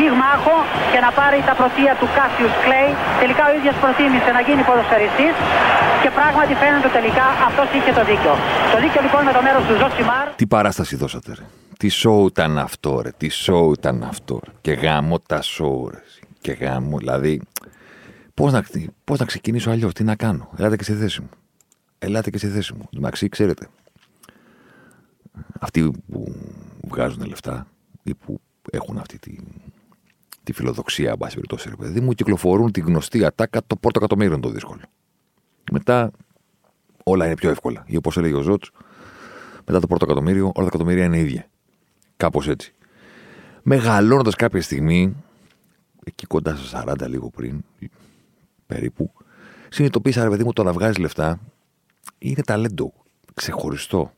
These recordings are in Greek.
πυγμάχο και να πάρει τα πρωτεία του Κάσιους Κλέι. Τελικά ο ίδιος προτίμησε να γίνει ποδοσφαιριστής και πράγματι φαίνεται τελικά αυτός είχε το δίκιο. Το δίκιο λοιπόν με το μέρος του Ζοσιμάρ. Τι παράσταση δώσατε ρε. Τι σόου ήταν αυτό ρε. Τι σόου ήταν αυτό ρε. Και γαμώ τα σόου ρε. Και γαμώ δηλαδή. Πώς να, πώς να ξεκινήσω αλλιώς, τι να κάνω. Ελάτε και στη θέση μου. Ελάτε και στη θέση μου. Μαξί, ξέρετε. Αυτοί που βγάζουν λεφτά ή που έχουν αυτή τη, τη φιλοδοξία, εν πάση περιπτώσει, ρε παιδί μου, κυκλοφορούν τη γνωστή ατάκα το πρώτο εκατομμύριο είναι το δύσκολο. Μετά όλα είναι πιο εύκολα. Ή όπως έλεγε ο Ζώτς, μετά το πρώτο εκατομμύριο, όλα τα εκατομμύρια είναι ίδια. Κάπως έτσι. Μεγαλώνοντας κάποια στιγμή, εκεί κοντά στα 40 λίγο πριν, περίπου, συνειδητοποίησα, ρε παιδί μου, το να βγάζει λεφτά είναι ταλέντο ξεχωριστό.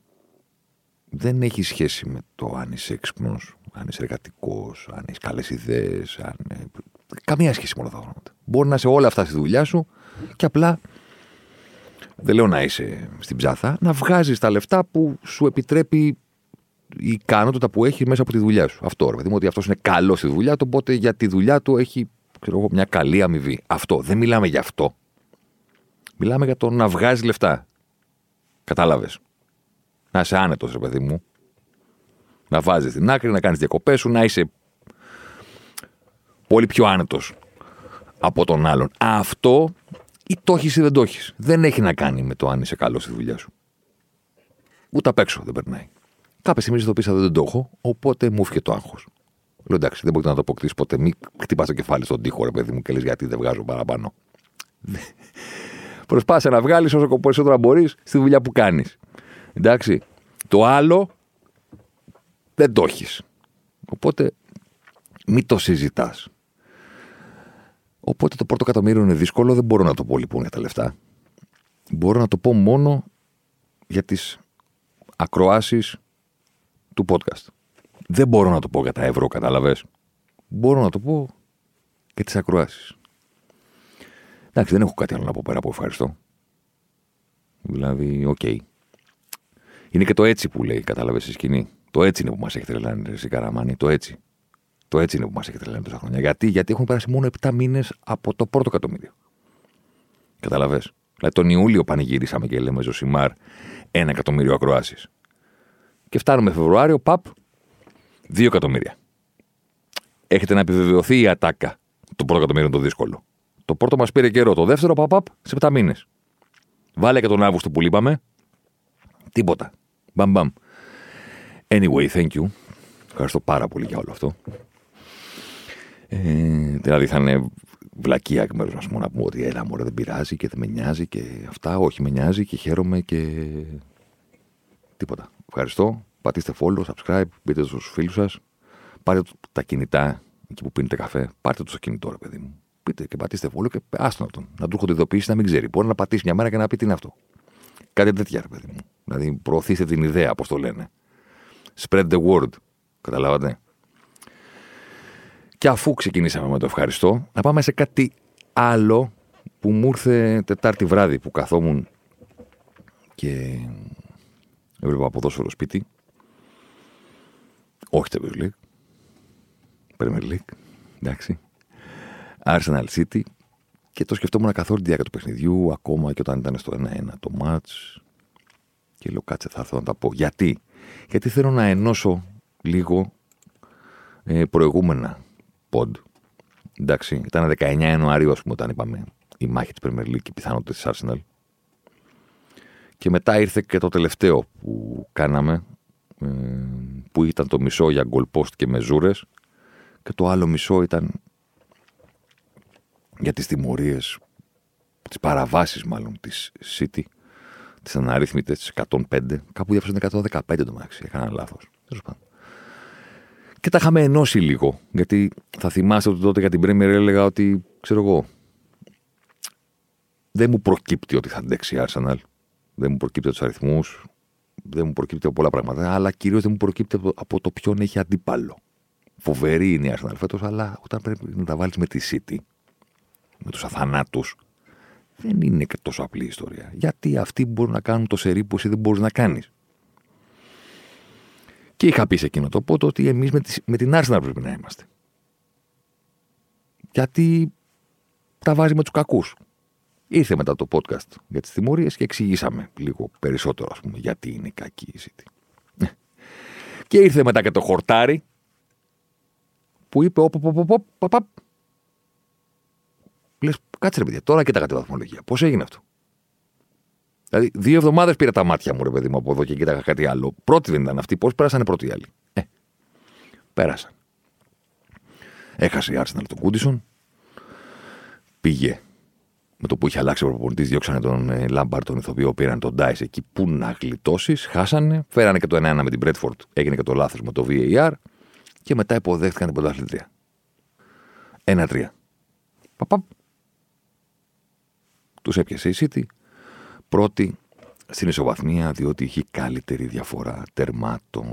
Δεν έχει σχέση με το αν είσαι έξυπνος, αν είσαι εργατικός, αν έχεις καλές ιδέες. Αν... Καμία σχέση με όλα αυτά τα πράγματα. Μπορεί να είσαι όλα αυτά στη δουλειά σου και απλά δεν λέω να είσαι στην ψάθα, να βγάζεις τα λεφτά που σου επιτρέπει η ικανότητα που έχεις μέσα από τη δουλειά σου. Αυτό ρε παιδί μου, ότι αυτός είναι καλός στη δουλειά του, οπότε για τη δουλειά του έχει ξέρω εγώ, μια καλή αμοιβή. Αυτό. Δεν μιλάμε για αυτό. Μιλάμε για το να βγάζεις λεφτά. Κατάλαβες. Να είσαι άνετος, ρε παιδί μου. Να βάζεις την άκρη, να κάνεις διακοπές σου, να είσαι πολύ πιο άνετος από τον άλλον. Αυτό ή το έχεις ή δεν το έχεις. Δεν έχει να κάνει με το αν είσαι καλός στη δουλειά σου. Ούτε απ' έξω δεν περνάει. Κάποια στιγμή συνειδητοποίησα δεν το έχω, οπότε μου έφυγε το άγχος. Λέω εντάξει, δεν μπορείτε να το αποκτήσεις ποτέ. Μην χτυπάς το κεφάλι στον τοίχο, ρε παιδί μου, και λες γιατί δεν βγάζω παραπάνω. Προσπάθησε να βγάλεις όσο περισσότερο μπορείς στη δουλειά που κάνεις. Εντάξει. Το άλλο δεν το έχεις. Οπότε μην το συζητάς. Οπότε το πρώτο εκατομμύριο είναι δύσκολο, δεν μπορώ να το πω λοιπόν για τα λεφτά. Μπορώ να το πω μόνο για τις ακροάσεις του podcast. Δεν μπορώ να το πω για τα ευρώ, κατάλαβες. Μπορώ να το πω για τις ακροάσεις. Εντάξει, δεν έχω κάτι άλλο να πω πέρα από ευχαριστώ. Δηλαδή, OK. Okay. Είναι και το έτσι που λέει, κατάλαβες στη σκηνή. Το έτσι είναι που μας έχει τρελάνει, ρε Καραμάνη, το έτσι. Το έτσι είναι που μας έχει τρελάνει τόσα χρόνια. Γιατί, γιατί έχουν περάσει μόνο 7 μήνες από το πρώτο εκατομμύριο. Καταλαβέ. Δηλαδή τον Ιούλιο πανηγυρίσαμε και λέμε Ζοσιμάρ ένα εκατομμύριο ακροάσεις. Και φτάνουμε Φεβρουάριο, παπ, 2 εκατομμύρια. Έχετε να επιβεβαιωθεί η ατάκα. Το πρώτο εκατομμύριο είναι το δύσκολο. Το πρώτο μας πήρε καιρό. Το δεύτερο, παπ, παπ, σε 7 μήνες. Βάλε και τον Αύγουστο που λείπαμε. Τίποτα. Μπαμ, μπαμ. Anyway, thank you. Ευχαριστώ πάρα πολύ για όλο αυτό. Ε, δηλαδή θα είναι βλακία εκ μέρους μας να πούμε ότι έλα μωρέ δεν πειράζει και δεν με νοιάζει και αυτά. Όχι, με νοιάζει και χαίρομαι και. Τίποτα. Ευχαριστώ. Πατήστε follow, subscribe, μπείτε στους φίλους σας. Πάρτε τα κινητά εκεί που πίνετε καφέ. Πάρτε το στο κινητό, ρε παιδί μου. Πείτε και πατήστε follow και άστον τον. Να του έρχονται ειδοποιήσει να μην ξέρει. Μπορεί να πατήσει μια μέρα και να πει τι είναι αυτό. Κάτι τέτοια, ρε παιδί μου. Δηλαδή προωθήστε την ιδέα, όπω το λένε. Spread the word. Καταλάβατε; Και αφού ξεκινήσαμε με το ευχαριστώ, να πάμε σε κάτι άλλο που μου ήρθε Τετάρτη βράδυ που καθόμουν και έβλεπα ποδόσφαιρο σπίτι. Όχι Champions League. Premier League. Εντάξει. Arsenal City. Και το σκεφτόμουν καθ' όλη τη διάρκεια του παιχνιδιού, ακόμα και όταν ήταν στο 1-1 το match. Και λέω κάτσε θα έρθω να τα πω. Γιατί; Γιατί θέλω να ενώσω λίγο ε, προηγούμενα pod. Εντάξει, ήταν 19 Ιανουαρίου, ας πούμε, όταν είπαμε η μάχη της Premier League και οι πιθανότητες της Arsenal. Και μετά ήρθε και το τελευταίο που κάναμε, ε, που ήταν το μισό για goal post και μεζούρες και το άλλο μισό ήταν για τις τιμωρίες, τις παραβάσεις μάλλον της City, τις αναρρύθμιτες 105, κάπου διάφορα 115 το μεταξύ, έκανα λάθος. Και τα είχαμε ενώσει λίγο. Γιατί θα θυμάστε ότι τότε για την Premier έλεγα ότι, ξέρω εγώ, δεν μου προκύπτει ότι θα αντέξει η Arsenal. Δεν μου προκύπτει από τους αριθμούς. Δεν μου προκύπτει από πολλά πράγματα. Αλλά κυρίως δεν μου προκύπτει από, από το ποιον έχει αντίπαλο. Φοβερή είναι η Arsenal φέτος, αλλά όταν πρέπει να τα βάλεις με τη City, με τους αθανάτους, δεν είναι και τόσο απλή ιστορία. Γιατί αυτοί μπορούν να κάνουν το σερί που εσύ δεν μπορείς να κάνεις. Και είχα πει σε εκείνο το πότο ότι εμείς με, με την Arsenal πρέπει να είμαστε. Γιατί τα βάζει με τους κακούς. Ήρθε μετά το podcast για τις τιμωρίες και εξηγήσαμε λίγο περισσότερο, ας πούμε, γιατί είναι κακή η City. Και ήρθε μετά και το χορτάρι που είπε: Όπ, όπ, όπ, όπ, Λες, κάτσε ρε παιδιά, τώρα κοιτάγα τη βαθμολογία. Πώς έγινε αυτό; Δηλαδή, δύο εβδομάδες πήρα τα μάτια μου, ρε παιδί μου, από εδώ και κοίταγα κάτι άλλο. Πρώτη δεν ήταν αυτή. Πώς πέρασαν πρώτοι άλλοι; Ε, πέρασαν. Έχασε η Arsenal τον Κούντισον. Πήγε με το που είχε αλλάξει ο προπονητής, διώξανε τον ε, Λάμπαρ, τον ηθοποιό, πήραν τον Ντάι εκεί. Πού να γλιτώσεις, χάσανε. Φέρανε και το 1-1 με την Μπρέτφορντ, έγινε και το λάθος με το VAR. Και μετά υποδέχτηκαν την πρωταθλητρία. 1-3. Παπαπ. Τους έπιασε η City. Πρώτη στην ισοβαθμία, διότι είχε καλύτερη διαφορά τερμάτων.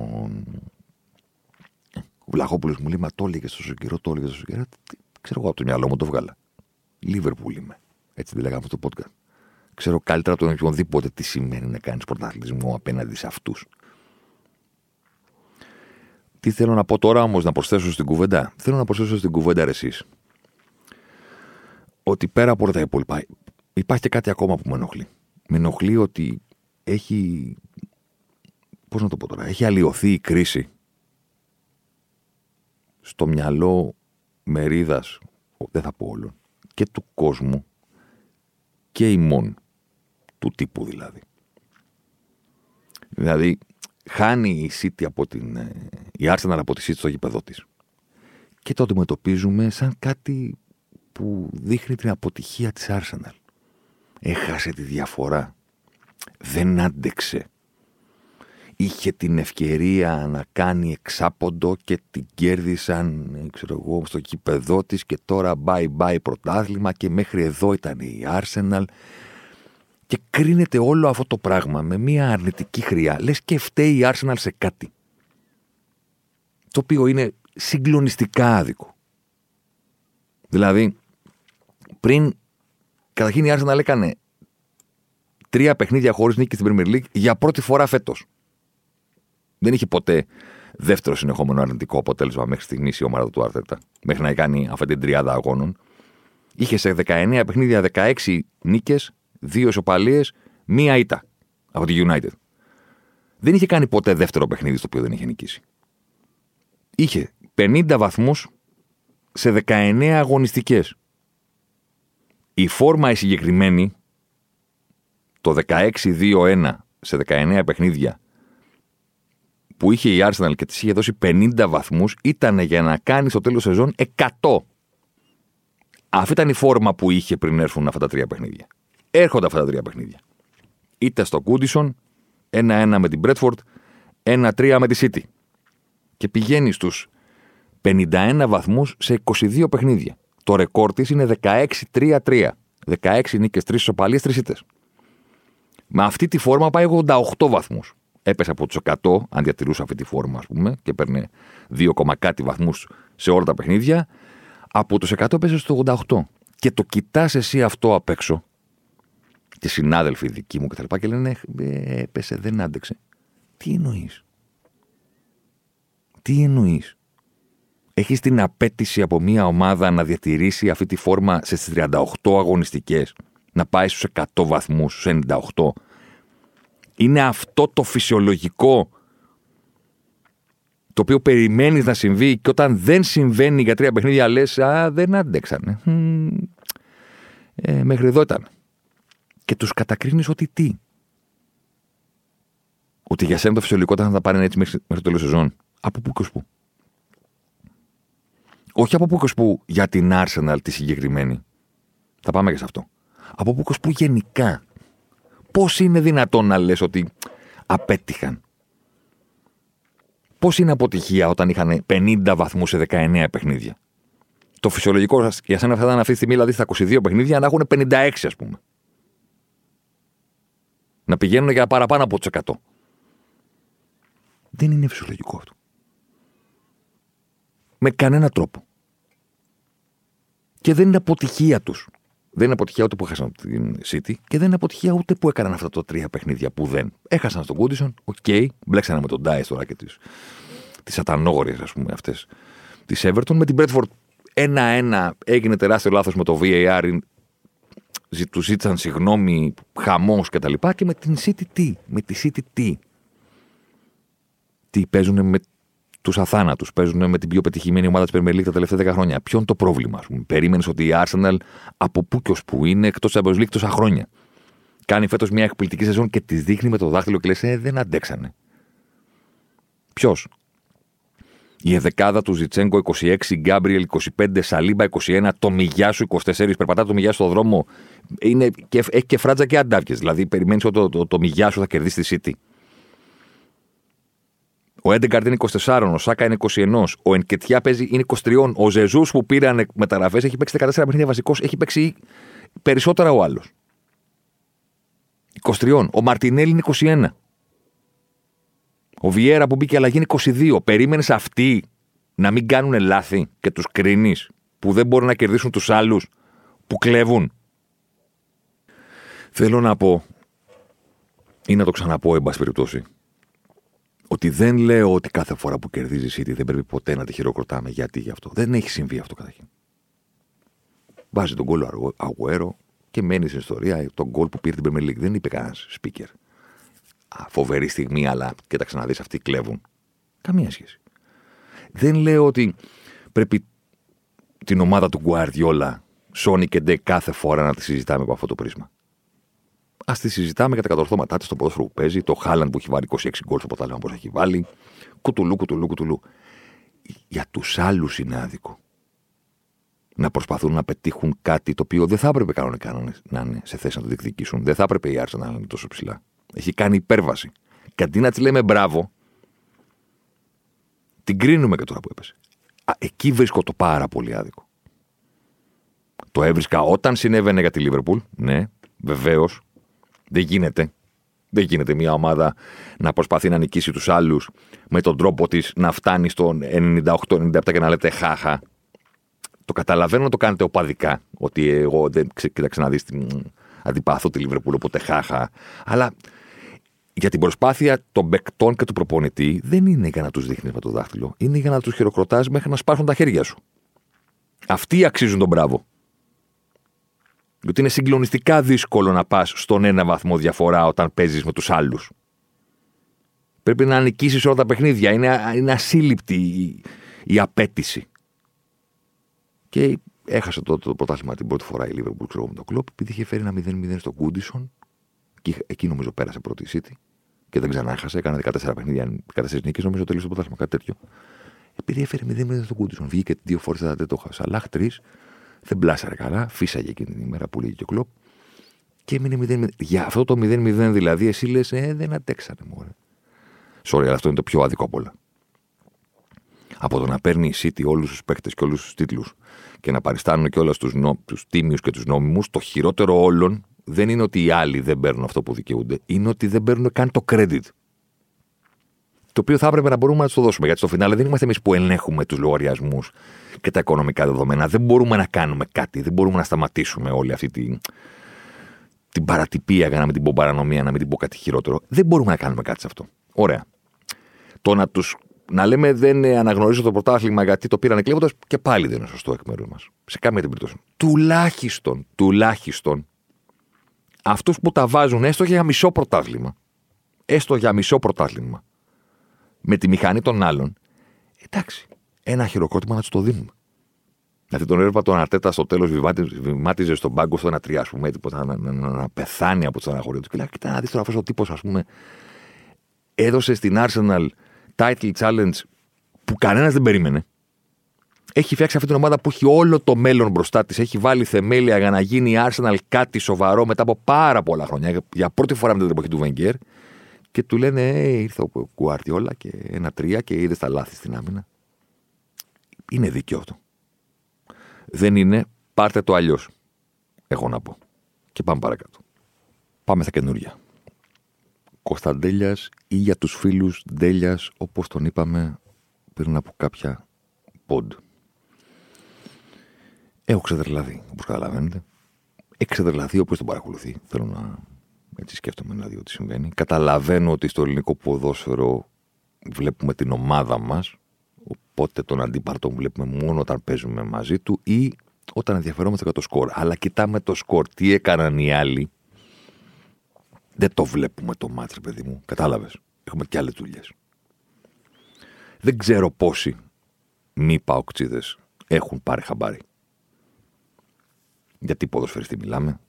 Ο Βλαχόπουλος μου λέει: Μα το έλεγες τόσο καιρό, το έλεγες τόσο καιρό. Ξέρω εγώ από το μυαλό μου το βγάλα. Λίβερπουλ είμαι. Έτσι δεν λέγαμε αυτό το podcast. Ξέρω καλύτερα από τον οποιονδήποτε τι σημαίνει να κάνεις πρωταθλητισμό απέναντι σε αυτούς. Τι θέλω να πω τώρα όμως να προσθέσω στην κουβέντα; Θέλω να προσθέσω στην κουβέντα εσείς. Ότι πέρα από όλα τα υπόλοιπα, υπάρχει και κάτι ακόμα που με ενοχλεί. Με ενοχλεί ότι έχει. Πώς να το πω τώρα, έχει αλλοιωθεί η κρίση στο μυαλό μερίδας, δεν θα πω όλων, και του κόσμου και ημών, του τύπου δηλαδή. Δηλαδή, χάνει η City από την. Ε, η Arsenal από τη City στο γήπεδο της. Και το αντιμετωπίζουμε σαν κάτι που δείχνει την αποτυχία της Arsenal. Έχασε τη διαφορά. Δεν άντεξε. Είχε την ευκαιρία να κάνει εξάποντο και την κέρδισαν, ξέρω εγώ, στο κήπεδό της και τώρα bye bye πρωτάθλημα και μέχρι εδώ ήταν η Arsenal και κρίνεται όλο αυτό το πράγμα με μια αρνητική χρειά. Λες και φταίει η Arsenal σε κάτι. Το οποίο είναι συγκλονιστικά άδικο. Δηλαδή, πριν, καταρχήν η Arsenal έκανε τρία παιχνίδια χωρίς νίκη στην Premier League για πρώτη φορά φέτος. Δεν είχε ποτέ δεύτερο συνεχόμενο αρνητικό αποτέλεσμα μέχρι στιγμής η ομάδα του Άρθερτα. Μέχρι να κάνει αυτή την τριάδα αγώνων. Είχε σε 19 παιχνίδια 16 νίκες, 2 ισοπαλίες, μία ήττα από τη United. Δεν είχε κάνει ποτέ δεύτερο παιχνίδι στο οποίο δεν είχε νικήσει. Είχε 50 βαθμούς σε 19 αγωνιστικές. Η φόρμα η συγκεκριμένη, το 16-2-1 σε 19 παιχνίδια, που είχε η Arsenal και της είχε δώσει 50 βαθμούς, ήταν για να κάνει στο τέλος σεζόν 100. Αυτή ήταν η φόρμα που είχε πριν έρθουν αυτά τα τρία παιχνίδια. Έρχονται αυτά τα τρία παιχνίδια. Είτε στο Κούντισον, 1-1 με την Μπρέτφορντ, 1-3 με τη City. Και πηγαίνει στους 51 βαθμούς σε 22 παιχνίδια. Το ρεκόρ της είναι 16-3-3. 16 νίκες, 3 ισοπαλίες, 3 ήττες. Με αυτή τη φόρμα πάει 88 βαθμούς. Έπεσε από τους 100, αν διατηρούσε αυτή τη φόρμα, ας πούμε, και παίρνει 2, κάτι βαθμούς σε όλα τα παιχνίδια. Από τους 100 έπεσε στο 88. Και το κοιτάς εσύ αυτό απ' έξω, και συνάδελφοι δικοί μου κτλ. Και, και λένε, «Ε, έπεσε, δεν άντεξε. Τι εννοείς; Τι εννοείς; Έχεις την απέτηση από μια ομάδα να διατηρήσει αυτή τη φόρμα στις 38 αγωνιστικές, να πάει στους 100 βαθμούς, στους 98. Είναι αυτό το φυσιολογικό το οποίο περιμένεις να συμβεί και όταν δεν συμβαίνει για τρία παιχνίδια λες, Α, δεν άντεξαν. Ε, μέχρι εδώ ήταν. Και τους κατακρίνεις ότι τι; Ότι για σένα το φυσιολογικό ήταν να τα πάρει έτσι μέχρι, μέχρι το τέλος σεζόν. Από πού και πού όχι από πού που για την Arsenal τη συγκεκριμένη. Θα πάμε και σε αυτό. Από πού που γενικά. Πώς είναι δυνατόν να λες ότι απέτυχαν; Πώς είναι αποτυχία όταν είχαν 50 βαθμούς σε 19 παιχνίδια; Το φυσιολογικό για σένα θα ήταν αυτή τη στιγμή, δηλαδή στα 22 παιχνίδια, να έχουν 56, ας πούμε. Να πηγαίνουν για παραπάνω από του 100. Δεν είναι φυσιολογικό αυτό. Με κανένα τρόπο. Και δεν είναι αποτυχία τους. Δεν είναι αποτυχία ούτε που έχασαν την City και δεν είναι αποτυχία ούτε που έκαναν αυτά τα τρία παιχνίδια που δεν. Έχασαν στον Κούντισον, οκ, okay, μπλέξανε με τον Ντάι τώρα και τις τις ατανόγορε, ας πούμε, αυτές της Everton. Με την Bradford ένα-ένα έγινε τεράστιο λάθος με το VAR. Τους ζήτησαν συγγνώμη, χαμός κτλ. Και, και με την City τι. Με τη City τι. Τι παίζουν με τους αθάνατους. Παίζουν με την πιο πετυχημένη ομάδα της Premier τα τελευταία 10 χρόνια. Ποιο είναι το πρόβλημα, ας Περίμενες ότι η Arsenal από πού και ως πού είναι εκτός Champions League τόσα χρόνια; Κάνει φέτος μια εκπληκτική σεζόν και τη δείχνει με το δάχτυλο και λες: ε, δεν αντέξανε. Ποιος; Η εδεκάδα του Ζιτσέγκο 26, Γκάμπριελ 25, Σαλίμπα 21, το Μιγιάσου 24. Περπατά το Μιγιάσου στον δρόμο. Είναι και, έχει και φράτζα και αντάβκες. Δηλαδή, περιμένεις ότι το, το, το, Μιγιάσου θα κερδίσει τη City. Ο Έντεγκαρντ είναι 24, ο Σάκα είναι 21, ο Ενκετιά παίζει είναι 23, ο Ζεζούς που πήραν μεταγραφές έχει παίξει 14 παιχνίδια βασικός, έχει παίξει περισσότερα ο άλλος. 23. Ο Μαρτινέλη είναι 21. Ο Βιέρα που μπήκε αλλαγή είναι 22. Περίμενες αυτοί να μην κάνουν λάθη και τους κρίνεις που δεν μπορούν να κερδίσουν τους άλλους που κλέβουν. Θέλω να πω ή να το ξαναπώ, εν πάση περιπτώσει, ότι δεν λέω ότι κάθε φορά που κερδίζεις η City δεν πρέπει ποτέ να τη χειροκροτάμε. Γιατί γι' αυτό. Δεν έχει συμβεί αυτό καταρχήν. Βάζει τον γκολ Αγουέρο και μένει στην ιστορία τον γκολ που πήρε την Premier League. Δεν είπε κανένας speaker. Α, φοβερή στιγμή, αλλά κοίταξε να δεις, αυτοί κλέβουν. Καμία σχέση. Δεν λέω ότι πρέπει την ομάδα του Guardiola, Sony και Ντε κάθε φορά να τη συζητάμε από αυτό το πρίσμα. Α τη συζητάμε για τα κατορθώματά της, το ποδόσφαιρο που παίζει, το Χάλαν που έχει βάλει 26 γκολ στο ποτάλιμα πώ έχει βάλει. Κουτουλού, κουτουλού, κουτουλού. Για τους άλλους είναι άδικο. Να προσπαθούν να πετύχουν κάτι το οποίο δεν θα έπρεπε κανονικά να είναι σε θέση να το διεκδικήσουν. Δεν θα έπρεπε η Άρσα να είναι τόσο ψηλά. Έχει κάνει υπέρβαση. Και αντί να τη λέμε μπράβο, την κρίνουμε και τώρα που έπεσε. Α, εκεί βρίσκω το πάρα πολύ άδικο. Το έβρισκα όταν συνέβαινε για τη Λίβερπουλ. Ναι, βεβαίως. Δεν γίνεται. Δεν γίνεται μια ομάδα να προσπαθεί να νικήσει τους άλλους με τον τρόπο της να φτάνει στο 98-97 και να λέτε χάχα. Το καταλαβαίνω να το κάνετε οπαδικά. Ότι εγώ δεν κοίταξε να δεις την αντιπάθω τη Λιβερπούλ, οπότε χάχα. Αλλά για την προσπάθεια των παικτών και του προπονητή δεν είναι για να τους δείχνεις με το δάχτυλο. Είναι για να τους χειροκροτάς μέχρι να σπάσουν τα χέρια σου. Αυτοί αξίζουν τον μπράβο. Γιατί είναι συγκλονιστικά δύσκολο να πας στον ένα βαθμό διαφορά όταν παίζεις με τους άλλους. Πρέπει να νικήσεις όλα τα παιχνίδια. Είναι, είναι ασύλληπτη η, η απέτηση. Και έχασε το, το πρωτάθλημα την πρώτη φορά η Liverpool ξέρω, με το κλοπ, επειδή είχε φέρει ένα 0-0 στο Κούντισον. Και εκεί νομίζω πέρασε πρώτη η City και δεν ξανά έχασε. Έκανε 14 παιχνίδια, 14 νίκες, νομίζω τέλειωσε το πρωτάθλημα, κάτι τέτοιο. Επειδή έφερε 0-0 στο Κούντισον. Βγήκε δύο φορές τα τέτοια χάσα. Σαλάχ τρει, δεν πλάσαρε καλά, φύσαγε εκείνη την ημέρα που λέγει και ο κλοπ. Και έμεινε 0-0. Για αυτό το 0-0 δηλαδή, εσύ λες, ε, δεν αντέξανε μόνο. Sorry, αλλά αυτό είναι το πιο άδικο από όλα. Από το να παίρνει η City όλους τους παίκτες και όλους τους τίτλους και να παριστάνουν και όλα του νο... τίμιους και τους νόμιμους, το χειρότερο όλων δεν είναι ότι οι άλλοι δεν παίρνουν αυτό που δικαιούνται, είναι ότι δεν παίρνουν καν το credit. Το οποίο θα έπρεπε να μπορούμε να τους το δώσουμε. Γιατί στο φινάλε δεν είμαστε εμείς που ελέγχουμε τους λογαριασμούς και τα οικονομικά δεδομένα. Δεν μπορούμε να κάνουμε κάτι. Δεν μπορούμε να σταματήσουμε όλη αυτή την, την παρατυπία, για να μην την πω παρανομία, να μην την πω κάτι χειρότερο. Δεν μπορούμε να κάνουμε κάτι σε αυτό. Ωραία. Το να τους να λέμε δεν αναγνωρίζω το πρωτάθλημα γιατί το πήραν εκλέγοντα και πάλι δεν είναι σωστό εκ μέρους μας. Σε καμία την περίπτωση. Τουλάχιστον, τουλάχιστον αυτούς που τα βάζουν έστω για μισό πρωτάθλημα. Έστω για μισό πρωτάθλημα. Με τη μηχανή των άλλων. Εντάξει. Ένα χειροκρότημα να τους το δίνουμε. Δηλαδή τον έβλεπα τον Αρτέτα στο τέλος βημάτιζε στον πάγκο στο ένα τρία, ας πούμε, να, να, να, να, πεθάνει από το στεναχωρίο του. Και λέει: Κοιτά, να δεις τώρα αυτός ο τύπος, ας πούμε, έδωσε στην Arsenal title challenge που κανένας δεν περίμενε. Έχει φτιάξει αυτή την ομάδα που έχει όλο το μέλλον μπροστά της. Έχει βάλει θεμέλια για να γίνει η Arsenal κάτι σοβαρό μετά από πάρα πολλά χρόνια. Για πρώτη φορά με την εποχή του Βενγκέρ. Και του λένε, ε, ήρθε ο Κουαρτιόλα και ένα τρία και είδες τα λάθη στην άμυνα. Είναι δίκαιο αυτό. Δεν είναι, πάρτε το αλλιώς. Έχω να πω. Και πάμε παρακάτω. Πάμε στα καινούργια. Κωνσταντέλιας ή για τους φίλους Ντέλιας όπως τον είπαμε πριν από κάποια πόντ. Έχω ξεδερλαθεί, όπως καταλαβαίνετε. Έχει ξεδερλαθεί όποιος τον παρακολουθεί. Θέλω να έτσι σκέφτομαι να δει τι συμβαίνει. Καταλαβαίνω ότι στο ελληνικό ποδόσφαιρο βλέπουμε την ομάδα μας οπότε τον αντίπαρτο τον βλέπουμε μόνο όταν παίζουμε μαζί του ή όταν ενδιαφερόμαστε για το σκορ. Αλλά κοιτάμε το σκορ. Τι έκαναν οι άλλοι δεν το βλέπουμε το μάτς, παιδί μου. Κατάλαβες. Έχουμε και άλλες δουλειές. Δεν ξέρω πόσοι μη παοκτσίδες έχουν πάρει χαμπάρι. Γιατί ποδοσφαιριστή μιλάμε.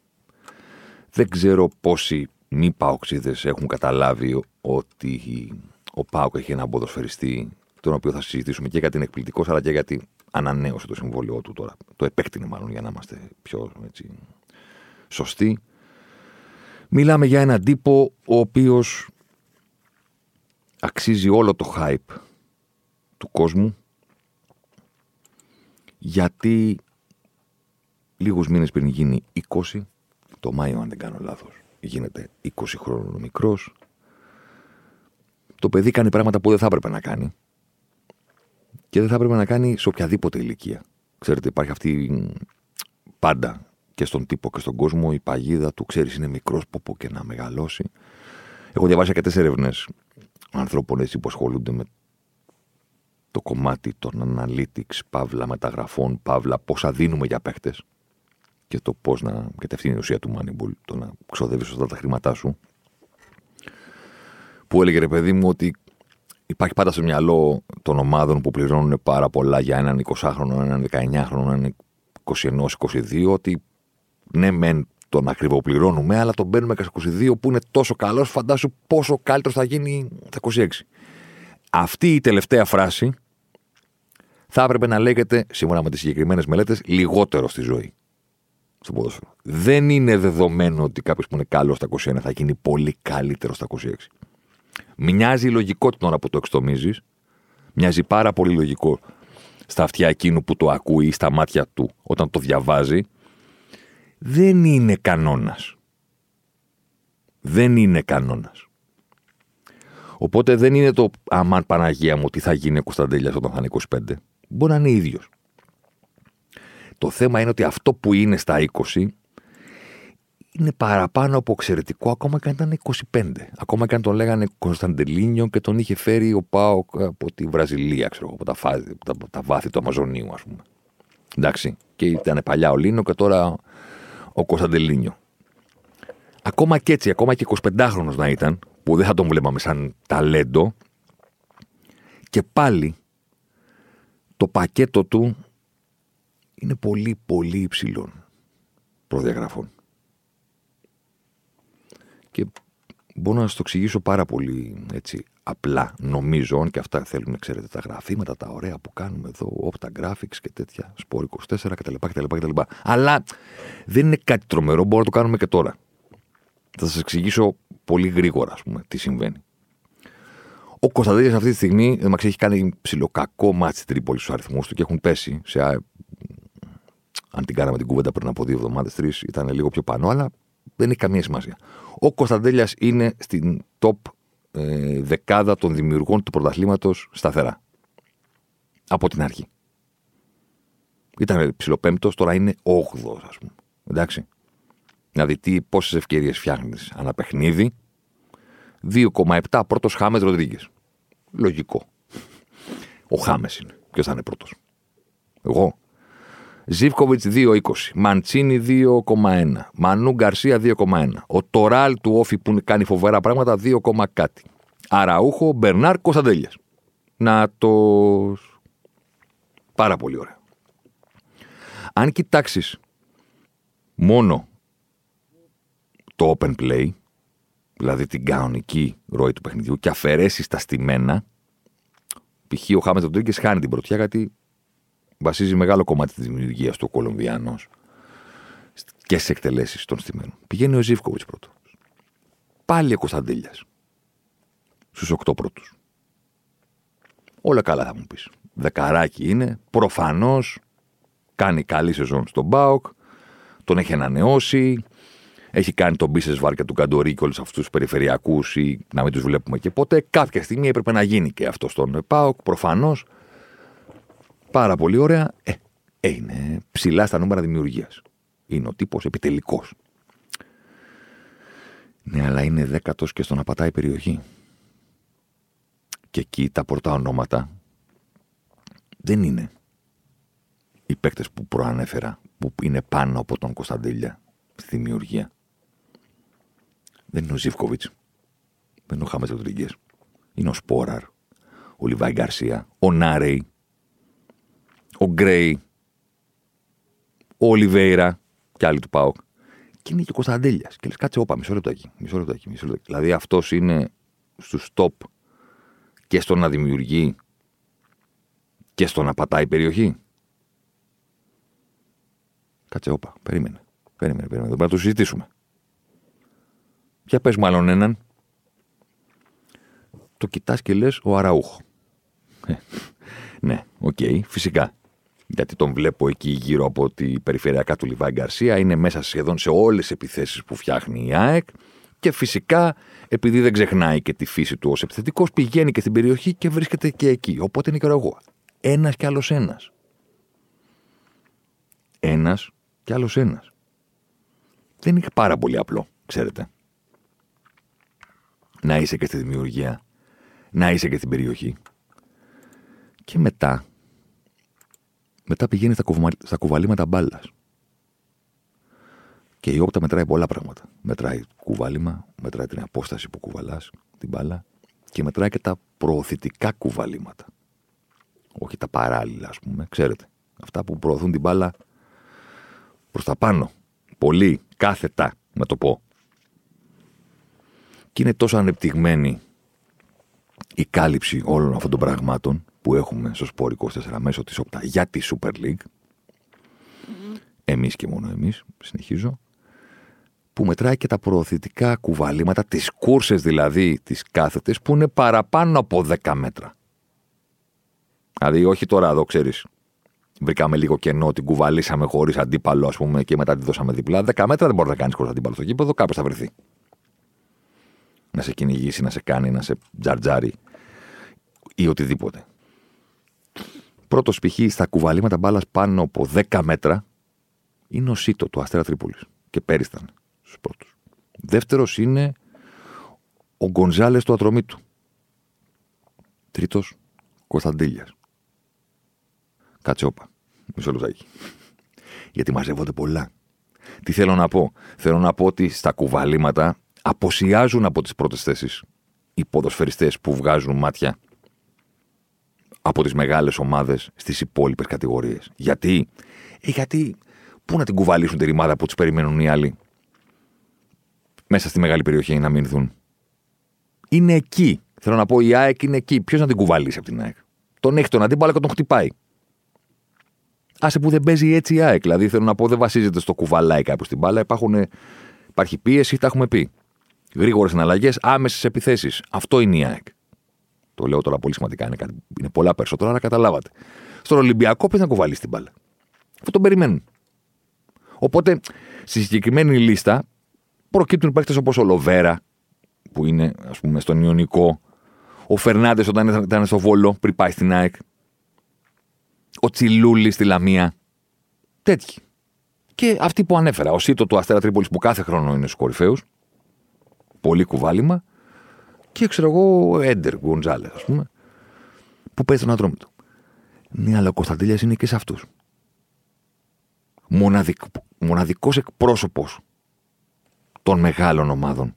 Δεν ξέρω πόσοι μη παοξίδες έχουν καταλάβει ότι ο Πάοκ έχει ένα ποδοσφαιριστή τον οποίο θα συζητήσουμε και γιατί είναι εκπληκτικό, αλλά και γιατί ανανέωσε το συμβόλαιό του τώρα. Το επέκτηνε μάλλον για να είμαστε πιο έτσι, σωστοί. Μιλάμε για έναν τύπο ο οποίος αξίζει όλο το hype του κόσμου γιατί λίγους μήνες πριν γίνει 20, το Μάιο αν δεν κάνω λάθος, γίνεται 20 χρόνων μικρός, το παιδί κάνει πράγματα που δεν θα έπρεπε να κάνει. Και δεν θα έπρεπε να κάνει σε οποιαδήποτε ηλικία. Ξέρετε, υπάρχει αυτή πάντα και στον τύπο και στον κόσμο. Η παγίδα του, ξέρεις, είναι μικρός πόπο και να μεγαλώσει. Έχω διαβάσει αρκετές έρευνες ανθρώπων έτσι που ασχολούνται με το κομμάτι των analytics, παύλα μεταγραφών, παύλα πόσα δίνουμε για παίχτες και το πώς να. και αυτή είναι η ουσία του Moneyball, το να ξοδεύεις σωστά τα χρήματά σου. Που έλεγε ρε παιδί μου ότι υπάρχει πάντα στο μυαλό των ομάδων που πληρώνουν πάρα πολλά για έναν 20χρονο, έναν 19χρονο, έναν 21-22, ότι ναι, μεν τον ακριβοπληρώνουμε, αλλά τον παίρνουμε και 22 που είναι τόσο καλός, φαντάσου πόσο καλύτερος θα γίνει τα 26. Αυτή η τελευταία φράση θα έπρεπε να λέγεται, σύμφωνα με τις συγκεκριμένες μελέτες, λιγότερο στη ζωή. Στο ποδόσφαιρο. Δεν είναι δεδομένο ότι κάποιος που είναι καλός στα 21 θα γίνει πολύ καλύτερος στα 26. Μοιάζει λογικό την ώρα που το εξτομίζεις, μοιάζει πάρα πολύ λογικό στα αυτιά εκείνου που το ακούει ή στα μάτια του όταν το διαβάζει, δεν είναι κανόνας. Δεν είναι κανόνας. Οπότε δεν είναι το αμάν Παναγία μου τι θα γίνει ο Κωνσταντέλιας όταν θα είναι 25. Μπορεί να είναι ίδιος. Το θέμα είναι ότι αυτό που είναι στα 20 είναι παραπάνω από εξαιρετικό ακόμα και αν ήταν 25. Ακόμα και αν τον λέγανε Κωνσταντελίνιο και τον είχε φέρει ο Πάο από τη Βραζιλία, ξέρω από τα, φάδι, τα, τα βάθη του Αμαζονίου, ας πούμε. Εντάξει. Και ήταν παλιά ο Λίνο και τώρα ο Κωνσταντελίνιο. Ακόμα και έτσι, ακόμα και 25χρονο να ήταν, που δεν θα τον βλέπαμε σαν ταλέντο, και πάλι το πακέτο του είναι πολύ πολύ υψηλών προδιαγραφών. Και μπορώ να σας το εξηγήσω πάρα πολύ έτσι, απλά, νομίζω, και αυτά θέλουν, ξέρετε, τα γραφήματα, τα ωραία που κάνουμε εδώ, όπτα graphics και τέτοια, σπορ 24 κτλ, κτλ, κτλ. Αλλά δεν είναι κάτι τρομερό, μπορούμε να το κάνουμε και τώρα. Θα σας εξηγήσω πολύ γρήγορα, ας πούμε, τι συμβαίνει. Ο Κωνσταντέλια αυτή τη στιγμή μα έχει κάνει ψιλοκακό μάτι στην Τρίπολη στους αριθμούς του και έχουν πέσει σε. Αν την κάναμε την κουβέντα πριν από δύο εβδομάδες, τρεις, ήταν λίγο πιο πάνω, αλλά δεν έχει καμία σημασία. Ο Κωνσταντέλιας είναι στην top ε, δεκάδα των δημιουργών του πρωταθλήματος σταθερά. Από την αρχή. Ήταν ψηλοπέμπτος, τώρα είναι 8ο, ας πούμε. Εντάξει. Δηλαδή, τι, πόσες ευκαιρίες φτιάχνει ανά παιχνίδι. 2,7 πρώτος Χάμες Ροντρίγκες. Λογικό. Ο Χάμες είναι. Ποιος θα είναι πρώτος. Εγώ. Ζήφκοβιτς 2,20. Μαντσίνη 2,1. Μανού Γκαρσία 2,1. Ο Τωράλ του Όφη που κάνει φοβερά πράγματα 2, κάτι. Αραούχο Μπερνάρ Κωνσταντέλιας. Να το. Πάρα πολύ ωραία. Αν κοιτάξεις μόνο το open play, δηλαδή την κανονική ροή του παιχνιδιού, και αφαιρέσεις τα στημένα, π.χ. ο Χάμε Ροντρίγκες χάνει την πρωτιά γιατί βασίζει μεγάλο κομμάτι της δημιουργίας του ο Κολομβιάνο και στις εκτελέσεις των στημένων. Πηγαίνει ο Ζήφκοβιτς πρώτος. Πάλι ο Κωνσταντέλιας. Στους οκτώ πρώτους. Όλα καλά θα μου πεις. Δεκαράκι είναι. Προφανώς κάνει καλή σεζόν στον Μπάουκ. Τον έχει ανανεώσει. έχει κάνει τον Μπίσε Βάρ του Καντορί και όλους αυτούς τους περιφερειακούς ή να μην τους βλέπουμε και ποτέ. Κάποια στιγμή έπρεπε να γίνει και αυτό στον ΠΑΟΚ, προφανώς. Πάρα πολύ ωραία. Ε, είναι ψηλά στα νούμερα δημιουργίας. Είναι ο τύπος επιτελικός. Ναι, αλλά είναι δέκατος και στο να πατάει περιοχή. Και εκεί τα πρώτα ονόματα δεν είναι οι παίκτες που προανέφερα, που είναι πάνω από τον Κωνσταντέλια στη δημιουργία. Δεν είναι ο Ζήφκοβιτς. Δεν είναι ο Χάμες Ροντρίγκες. Είναι ο Σπόραρ, ο Λιβάη Γκαρσία, ο Νάρεϊ, ο Γκρέι, ο Ολιβέηρα και άλλοι του ΠΑΟΚ. Και είναι και ο Κωνσταντέλιας. Και λες, κάτσε, όπα, μισό λεπτό εκεί. Μισό λεπτό εκεί, μισό λεπτό. Δηλαδή αυτός είναι στους top και στο να δημιουργεί και στο να πατάει περιοχή. Κάτσε, όπα, περίμενε. Περίμενε, περίμενε. Δεν πρέπει να το συζητήσουμε. Για πες μάλλον έναν. Το κοιτάς και λες ο Αραούχο. Ε, ναι, OK, okay, φυσικά. Γιατί τον βλέπω εκεί γύρω από τη περιφερειακά του Λιβάι Γκαρσία. Είναι μέσα σχεδόν σε όλες τις επιθέσεις που φτιάχνει η ΑΕΚ. Και φυσικά, επειδή δεν ξεχνάει και τη φύση του ως επιθετικός, πηγαίνει και στην περιοχή και βρίσκεται και εκεί. Οπότε είναι και εγώ. Ένας και άλλος ένας. Ένας και άλλος ένας. Δεν είναι πάρα πολύ απλό, ξέρετε να είσαι και στη δημιουργία, να είσαι και στην περιοχή. Και μετά, μετά πηγαίνει στα, κουβα... στα κουβαλήματα μπάλα. Και η όπτα μετράει πολλά πράγματα. Μετράει κουβάλιμα, μετράει την απόσταση που κουβαλάς την μπάλα και μετράει και τα προωθητικά κουβαλήματα. Όχι τα παράλληλα, ας πούμε, ξέρετε. Αυτά που προωθούν την μπάλα προς τα πάνω. Πολύ, κάθετα, να το πω και είναι τόσο ανεπτυγμένη η κάλυψη όλων αυτών των πραγμάτων που έχουμε στο Σπόρ 24 μέσω της ΟΠΤΑ για τη Super League. Mm. Εμείς και μόνο εμείς, συνεχίζω. Που μετράει και τα προωθητικά κουβαλήματα, τις κούρσες δηλαδή, τις κάθετες, που είναι παραπάνω από 10 μέτρα. Δηλαδή, όχι τώρα εδώ, ξέρεις, βρήκαμε λίγο κενό, την κουβαλήσαμε χωρίς αντίπαλο, ας πούμε, και μετά τη δώσαμε διπλά. 10 μέτρα δεν μπορεί να κάνεις χωρίς αντίπαλο στο κήπεδο, κάποιο θα βρεθεί να σε κυνηγήσει, να σε κάνει, να σε τζαρτζάρει ή οτιδήποτε. Πρώτος π.χ. στα κουβαλήματα μπάλας πάνω από 10 μέτρα είναι ο Σίτο του Αστέρα Τρίπολης. Και πέρισταν στους πρώτους. Δεύτερος είναι ο Γκονζάλες του Ατρωμίτου. Τρίτος, Κωνσταντήλια. Κάτσε όπα. Μισό λεπτάκι. Γιατί μαζεύονται πολλά. Τι θέλω να πω; Θέλω να πω ότι στα κουβαλήματα αποσιάζουν από τις πρώτες θέσεις οι ποδοσφαιριστές που βγάζουν μάτια από τις μεγάλες ομάδες στις υπόλοιπες κατηγορίες. Γιατί; Ε, γιατί πού να την κουβαλήσουν τη ρημάδα που τους περιμένουν οι άλλοι; Μέσα στη μεγάλη περιοχή να μην δουν. Είναι εκεί. Θέλω να πω η ΑΕΚ είναι εκεί. Ποιος να την κουβαλήσει από την ΑΕΚ; Τον έχει τον αντίπαλο και τον χτυπάει. Άσε που δεν παίζει έτσι η ΑΕΚ. Δηλαδή θέλω να πω δεν βασίζεται στο κουβαλάει κάποιος την μπάλα. Υπάρχουν, υπάρχει πίεση, τα έχουμε πει. Γρήγορες συναλλαγές, άμεσες επιθέσεις. Αυτό είναι η ΑΕΚ. Το λέω τώρα πολύ σημαντικά. Είναι, κάτι, είναι πολλά περισσότερα, αλλά καταλάβατε. Στον Ολυμπιακό ποιος να κουβαλεί την μπάλα; Αυτό τον περιμένουν. Οπότε στη συγκεκριμένη λίστα προκύπτουν παίκτες όπως ο Λοβέρα, που είναι ας πούμε στον Ιωνικό, ο Φερνάντες όταν ήταν στο Βόλο πριν πάει στην ΑΕΚ, ο Τσιλούλη στη Λαμία. Τέτοιοι. Και αυτοί που ανέφερα, ο Σίτο του Αστέρα Τρίπολης που κάθε χρόνο είναι στους κορυφαίους, πολύ κουβάλιμα. Και ξέρω εγώ, Έντερ Γκοντζάλε, ας πούμε, που παίζει τον ατρόμητο. Ναι, αλλά ο Κωνσταντέλια είναι και σε αυτούς. Μοναδικ, μοναδικός εκπρόσωπος των μεγάλων ομάδων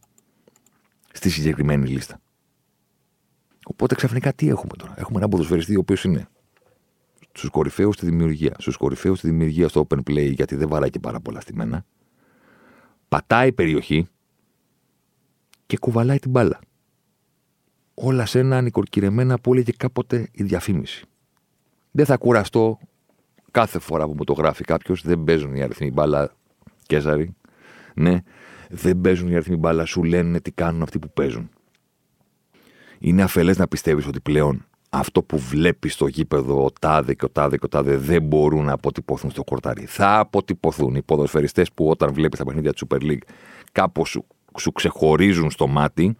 στη συγκεκριμένη λίστα. Οπότε ξαφνικά τι έχουμε τώρα; Έχουμε έναν ποδοσφαιριστή ο οποίος είναι στους κορυφαίους στη δημιουργία. Στους κορυφαίους στη δημιουργία στο open play, γιατί δεν βαράει και πάρα πολλά στη μένα. Πατάει περιοχή και κουβαλάει την μπάλα. Όλα σε ένα νοικοκυρεμένα που έλεγε κάποτε η διαφήμιση. Δεν θα κουραστώ κάθε φορά που μου το γράφει κάποιος. Δεν παίζουν οι αριθμοί μπάλα, Κέζαρη. Ναι, δεν παίζουν οι αριθμοί μπάλα, σου λένε τι κάνουν αυτοί που παίζουν. Είναι αφελές να πιστεύεις ότι πλέον αυτό που βλέπεις στο γήπεδο ο τάδε και ο τάδε και ο τάδε δεν μπορούν να αποτυπωθούν στο κορτάρι. Θα αποτυπωθούν οι ποδοσφαιριστές που όταν βλέπεις τα παιχνίδια του Super League κάπως σου, σου ξεχωρίζουν στο μάτι,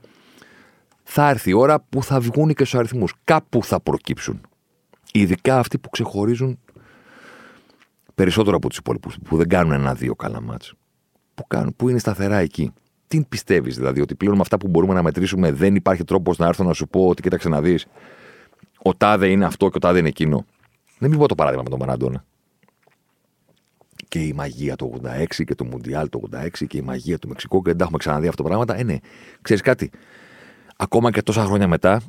θα έρθει η ώρα που θα βγουν και στους αριθμούς. Κάπου θα προκύψουν. Ειδικά αυτοί που ξεχωρίζουν περισσότερο από τους υπόλοιπους, που δεν κάνουν ένα-δύο καλά μάτς. Που, κάνουν, που είναι σταθερά εκεί. Τι πιστεύεις, δηλαδή, ότι πλέον με αυτά που μπορούμε να μετρήσουμε δεν υπάρχει τρόπος να έρθω να σου πω ότι κοίταξε να δεις, ο τάδε είναι αυτό και ο τάδε είναι εκείνο. Δεν μην πω το παράδειγμα με τον Μαραντόνα. Και η μαγεία του 86 και το Μουντιάλ του 86 και η μαγεία του Μεξικού και δεν τα έχουμε ξαναδεί αυτά τα πράγματα. Ε, ναι, ξέρεις κάτι; Ακόμα και τόσα χρόνια μετά,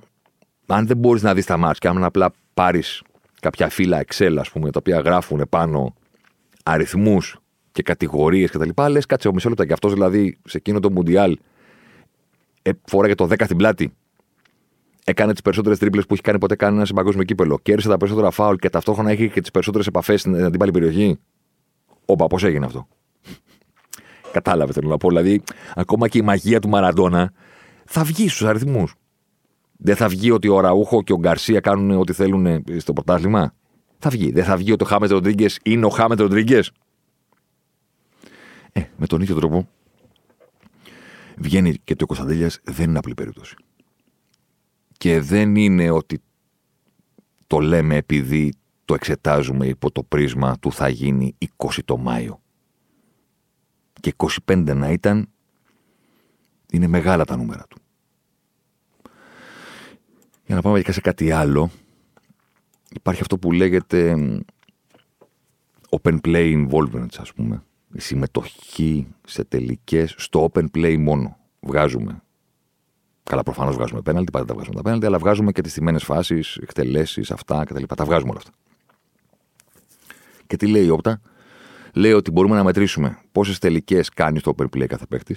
αν δεν μπορείς να δεις τα μάτια και αν απλά πάρεις κάποια φύλλα Excel, ας πούμε, τα οποία γράφουν πάνω αριθμούς και κατηγορίες κτλ. Λες, κάτσε ο μισό λεπτό και αυτός δηλαδή σε εκείνο το Μουντιάλ ε, φοράγε το 10 στην πλάτη. Έκανε τις περισσότερες τρίπλες που έχει κάνει ποτέ κανένας σε παγκόσμιο κύπελο. Κέρδισε τα περισσότερα φάουλ και ταυτόχρονα έχει και τις περισσότερες επαφές στην αντίπαλη περιοχή. Όπα, πώς έγινε αυτό; Κατάλαβε θέλω να πω. Δηλαδή, ακόμα και η μαγεία του Μαραντόνα θα βγει στους αριθμούς. Δεν θα βγει ότι ο Ραούχο και ο Γκαρσία κάνουν ό,τι θέλουν στο πρωτάθλημα; Θα βγει. Δεν θα βγει ότι ο Χάμετ Ροντρίγκες είναι ο Χάμετ Ροντρίγκες; Ε, με τον ίδιο τρόπο βγαίνει και το Κωνσταντέλιας δεν είναι απλή περίπτωση. Και δεν είναι ότι το λέμε επειδή το εξετάζουμε υπό το πρίσμα του θα γίνει 20 το Μάιο. Και 25 να ήταν, είναι μεγάλα τα νούμερα του. Για να πάμε και σε κάτι άλλο, υπάρχει αυτό που λέγεται open play involvement, ας πούμε. Η συμμετοχή σε τελικές, στο open play μόνο. Βγάζουμε. Καλά, προφανώς βγάζουμε πέναλτι, πάντα τα βγάζουμε τα πέναλτι, αλλά βγάζουμε και τις τιμένε φάσεις, εκτελέσεις, αυτά κτλ. Τα βγάζουμε όλα αυτά. Και τι λέει η Όπτα, λέει ότι μπορούμε να μετρήσουμε πόσες τελικές κάνει το open play κάθε παίχτη.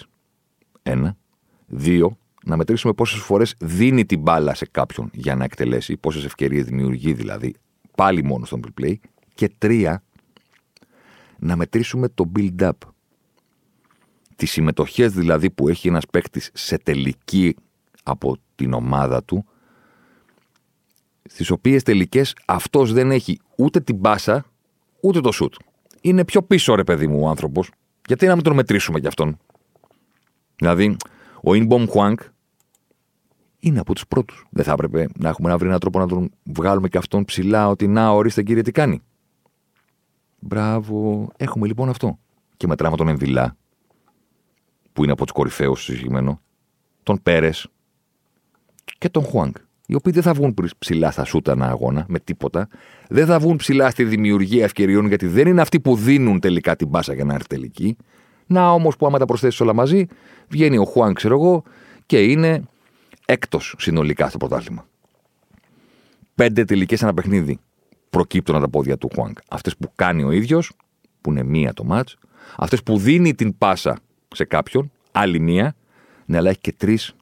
Ένα. Δύο, να μετρήσουμε πόσες φορές δίνει την μπάλα σε κάποιον για να εκτελέσει, πόσες ευκαιρίες δημιουργεί δηλαδή, πάλι μόνο στο open play. Και τρία, να μετρήσουμε το build-up. Τις συμμετοχές δηλαδή που έχει ένας παίκτης σε τελική από την ομάδα του, στις οποίες τελικές αυτός δεν έχει ούτε την μπάσα, ούτε το σουτ. Είναι πιο πίσω, ρε παιδί μου, ο άνθρωπος. Γιατί να μην τον μετρήσουμε κι αυτόν; Δηλαδή, ο Ινμπομ Χουάνκ είναι από τους πρώτους. Δεν θα έπρεπε να έχουμε να βρει έναν τρόπο να τον βγάλουμε και αυτόν ψηλά, ότι να, ορίστε κύριε, τι κάνει. Μπράβο. Έχουμε λοιπόν αυτό. Και μετράμε τον Εμβιλά, που είναι από τους κορυφαίους συγκεκριμένο, τον Πέρες και τον Χουάνκ οι οποίοι δεν θα βγουν ψηλά στα σούτα ένα αγώνα με τίποτα. Δεν θα βγουν ψηλά στη δημιουργία ευκαιριών γιατί δεν είναι αυτοί που δίνουν τελικά την μπάσα για να έρθει τελική. Να όμως που άμα τα προσθέσεις όλα μαζί, βγαίνει ο Χουάν, ξέρω εγώ, και είναι έκτος συνολικά στο πρωτάθλημα. Πέντε τελικές ένα παιχνίδι προκύπτουν από τα πόδια του Χουάνκ. Αυτές που κάνει ο ίδιος, που είναι μία το μάτς, αυτές που δίνει την πάσα σε κάποιον, άλλη μία, ναι, αλλά έχει και τρεις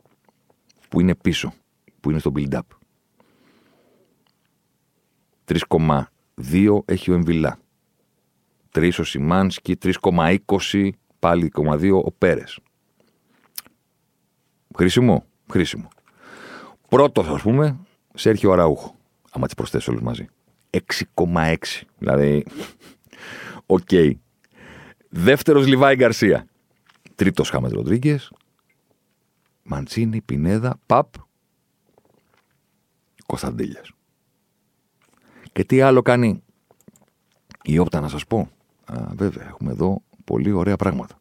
που είναι πίσω που είναι στο build-up. 3,2 έχει ο Εμβιλά. 3 ο Σιμάνσκι, 3,20 πάλι 2,2 ο Πέρες. Χρήσιμο, χρήσιμο. Πρώτος, ας πούμε, σε ο Αραούχο. Άμα τις προσθέσει όλου μαζί. 6,6. Δηλαδή, OK. Okay. Δεύτερος Λιβάι Γκαρσία. Τρίτος Χάμες Ροντρίγκες. Μαντσίνη, Πινέδα, Παπ Κωνσταντέλιας. Και τι άλλο κάνει; Η Όπτα να σας πω. Α, βέβαια, έχουμε εδώ πολύ ωραία πράγματα.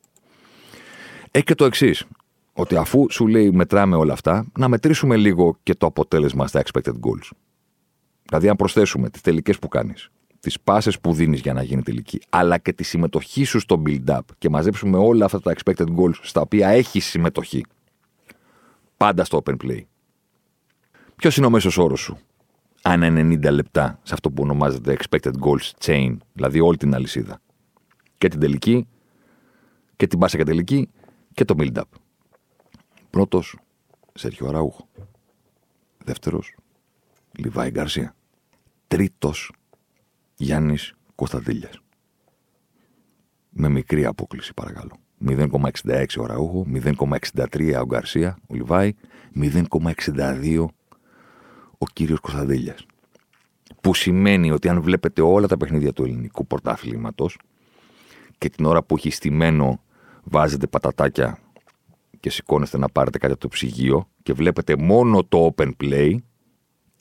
Έχει και το εξής. Ότι αφού σου λέει μετράμε όλα αυτά, να μετρήσουμε λίγο και το αποτέλεσμα στα expected goals. Δηλαδή, αν προσθέσουμε τις τελικές που κάνεις, τις πάσες που δίνεις για να γίνει τελική, αλλά και τη συμμετοχή σου στο build-up και μαζέψουμε όλα αυτά τα expected goals στα οποία έχεις συμμετοχή, πάντα στο open play, Ποιος είναι ο μέσος όρος σου; Ανά 90 λεπτά σε αυτό που ονομάζεται expected goals chain, δηλαδή όλη την αλυσίδα. Και την τελική, και την πάσα και τελική, και το build-up. Πρώτος, Σέρχιο Αραούχο. Δεύτερος, Λιβάη Γκαρσία. Τρίτος, Γιάννης Κωνσταντήλιας. Με μικρή απόκληση, παρακαλώ. 0,66 ο Ραούχο, 0,63 ο Γκαρσία, ο Λιβάη, 0,62 ο κύριος Κωνσταντέλιας. Που σημαίνει ότι αν βλέπετε όλα τα παιχνίδια του ελληνικού πρωτάθληματος και την ώρα που έχει στημένο βάζετε πατατάκια και σηκώνεστε να πάρετε κάτι από το ψυγείο και βλέπετε μόνο το open play,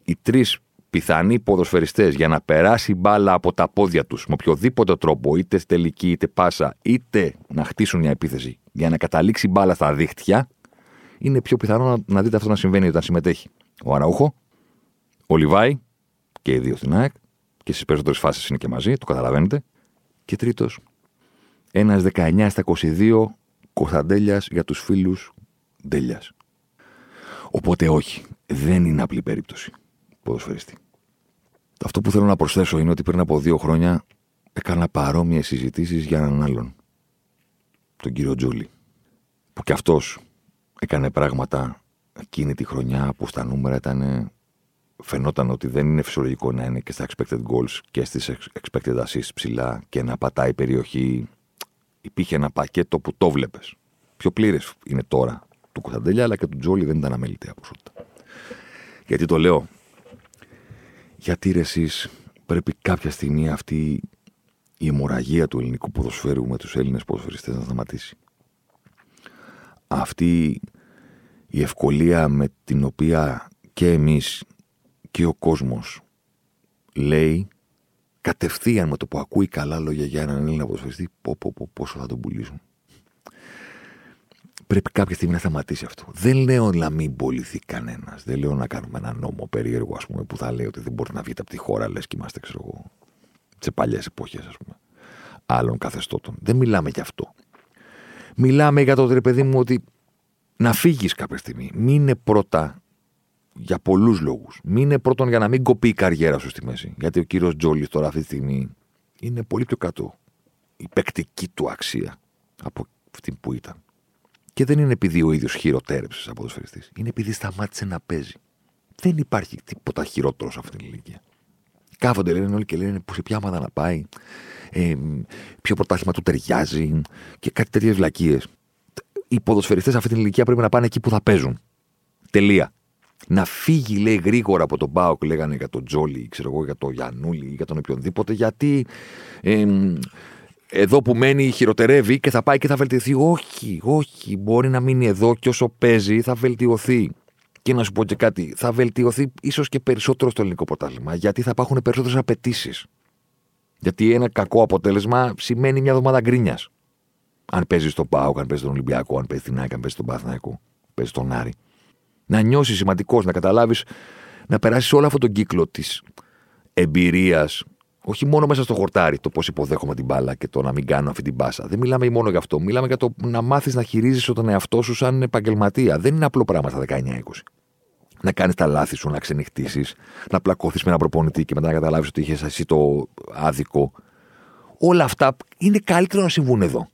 οι τρεις πιθανοί ποδοσφαιριστές για να περάσει μπάλα από τα πόδια τους με οποιοδήποτε τρόπο, είτε τελική είτε πάσα, είτε να χτίσουν μια επίθεση για να καταλήξει μπάλα στα δίχτυα, είναι πιο πιθανό να, να δείτε αυτό να συμβαίνει όταν συμμετέχει. Ο Αραούχο, ο Λιβάη και οι δύο στην ΑΕΚ, και στις περισσότερες φάσεις είναι και μαζί, το καταλαβαίνετε. Και τρίτος, ένας 19 στα 22 Κωνσταντέλια για τους φίλους Ντέλιας. Οπότε όχι, δεν είναι απλή περίπτωση ποδοσφαιριστή. Αυτό που θέλω να προσθέσω είναι ότι πριν από δύο χρόνια έκανα παρόμοιες συζητήσεις για έναν άλλον. Τον κύριο Τζούλη. Που κι αυτός έκανε πράγματα εκείνη τη χρονιά που στα νούμερα ήταν. Φαινόταν ότι δεν είναι φυσιολογικό να είναι και στα expected goals και στις expected assists ψηλά και να πατάει περιοχή. Υπήρχε ένα πακέτο που το βλέπει. Πιο πλήρες είναι τώρα του Κωνσταντέλια, αλλά και του Τζόλι δεν ήταν αμεληταία ποσότητα. Γιατί το λέω, γιατί ρε εσείς πρέπει κάποια στιγμή αυτή η αιμορραγία του ελληνικού ποδοσφαίρου με τους Έλληνες ποδοσφαιριστές να σταματήσει. Αυτή η ευκολία με την οποία και εμείς και ο κόσμος λέει κατευθείαν με το που ακούει καλά λόγια για έναν Έλληνα ποδοσφαιριστή πω, πω, πω, πόσο θα τον πουλήσουν. Πρέπει κάποια στιγμή να σταματήσει αυτό. Δεν λέω να μην πολιθεί κανένας. Δεν λέω να κάνουμε ένα νόμο περίεργο, ας πούμε, που θα λέει ότι δεν μπορεί να βγείτε από τη χώρα, λες και είμαστε, ξέρω εγώ, σε παλιές εποχές, ας πούμε, άλλων καθεστώτων. Δεν μιλάμε γι' αυτό. Μιλάμε για το ρε παιδί μου ότι να φύγεις κάποια στιγμή. Μην είναι πρώτα για πολλούς λόγους. Μην είναι πρώτον για να μην κοπεί η καριέρα σου στη μέση. Γιατί ο κύριος Τζόλι τώρα αυτή τη στιγμή είναι πολύ πιο κάτω η παικτική του αξία από αυτή που ήταν. Και δεν είναι επειδή ο ίδιος χειροτέρεψε σαν ποδοσφαιριστής. Είναι επειδή σταμάτησε να παίζει. Δεν υπάρχει τίποτα χειρότερο σε αυτήν την ηλικία. Κάθονται λένε όλοι και λένε που σε ποια ομάδα να πάει, ε, ποιο πρωτάθλημα του ταιριάζει και κάτι τέτοιες βλακίες. Οι ποδοσφαιριστές σε αυτή την ηλικία πρέπει να πάνε εκεί που θα παίζουν. Τελεία. Να φύγει, λέει, γρήγορα από τον Μπάουκ, λέγανε για τον Τζόλι, ξέρω εγώ, για τον Γιανούλη ή για τον οποιονδήποτε, γιατί ε, εδώ που μένει χειροτερεύει και θα πάει και θα βελτιωθεί. Όχι, όχι. Μπορεί να μείνει εδώ και όσο παίζει θα βελτιωθεί. Και να σου πω και κάτι, θα βελτιωθεί ίσως και περισσότερο στο ελληνικό πρωτάθλημα, γιατί θα υπάρχουν περισσότερες απαιτήσεις. Γιατί ένα κακό αποτέλεσμα σημαίνει μια εβδομάδα γκρίνιας. Αν παίζεις στον Πάο, αν παίζεις στον Ολυμπιακό, αν παίζεις στην Άκη, αν παίζεις στον Παθναϊκό, παίζεις στον Άρη. Να νιώσεις σημαντικός, να καταλάβεις, να περάσεις όλο αυτόν τον κύκλο της εμπειρίας όχι μόνο μέσα στο χορτάρι το πώς υποδέχομαι την μπάλα και το να μην κάνω αυτή την μπάσα. Δεν μιλάμε μόνο για αυτό. Μιλάμε για το να μάθεις να χειρίζεσαι τον εαυτό σου σαν επαγγελματία. Δεν είναι απλό πράγμα στα 19-20. Να κάνεις τα λάθη σου, να ξενυχτήσεις, να πλακώθει με ένα προπονητή και μετά να καταλάβεις ότι είχες εσύ το άδικο. Όλα αυτά είναι καλύτερο να συμβούν εδώ.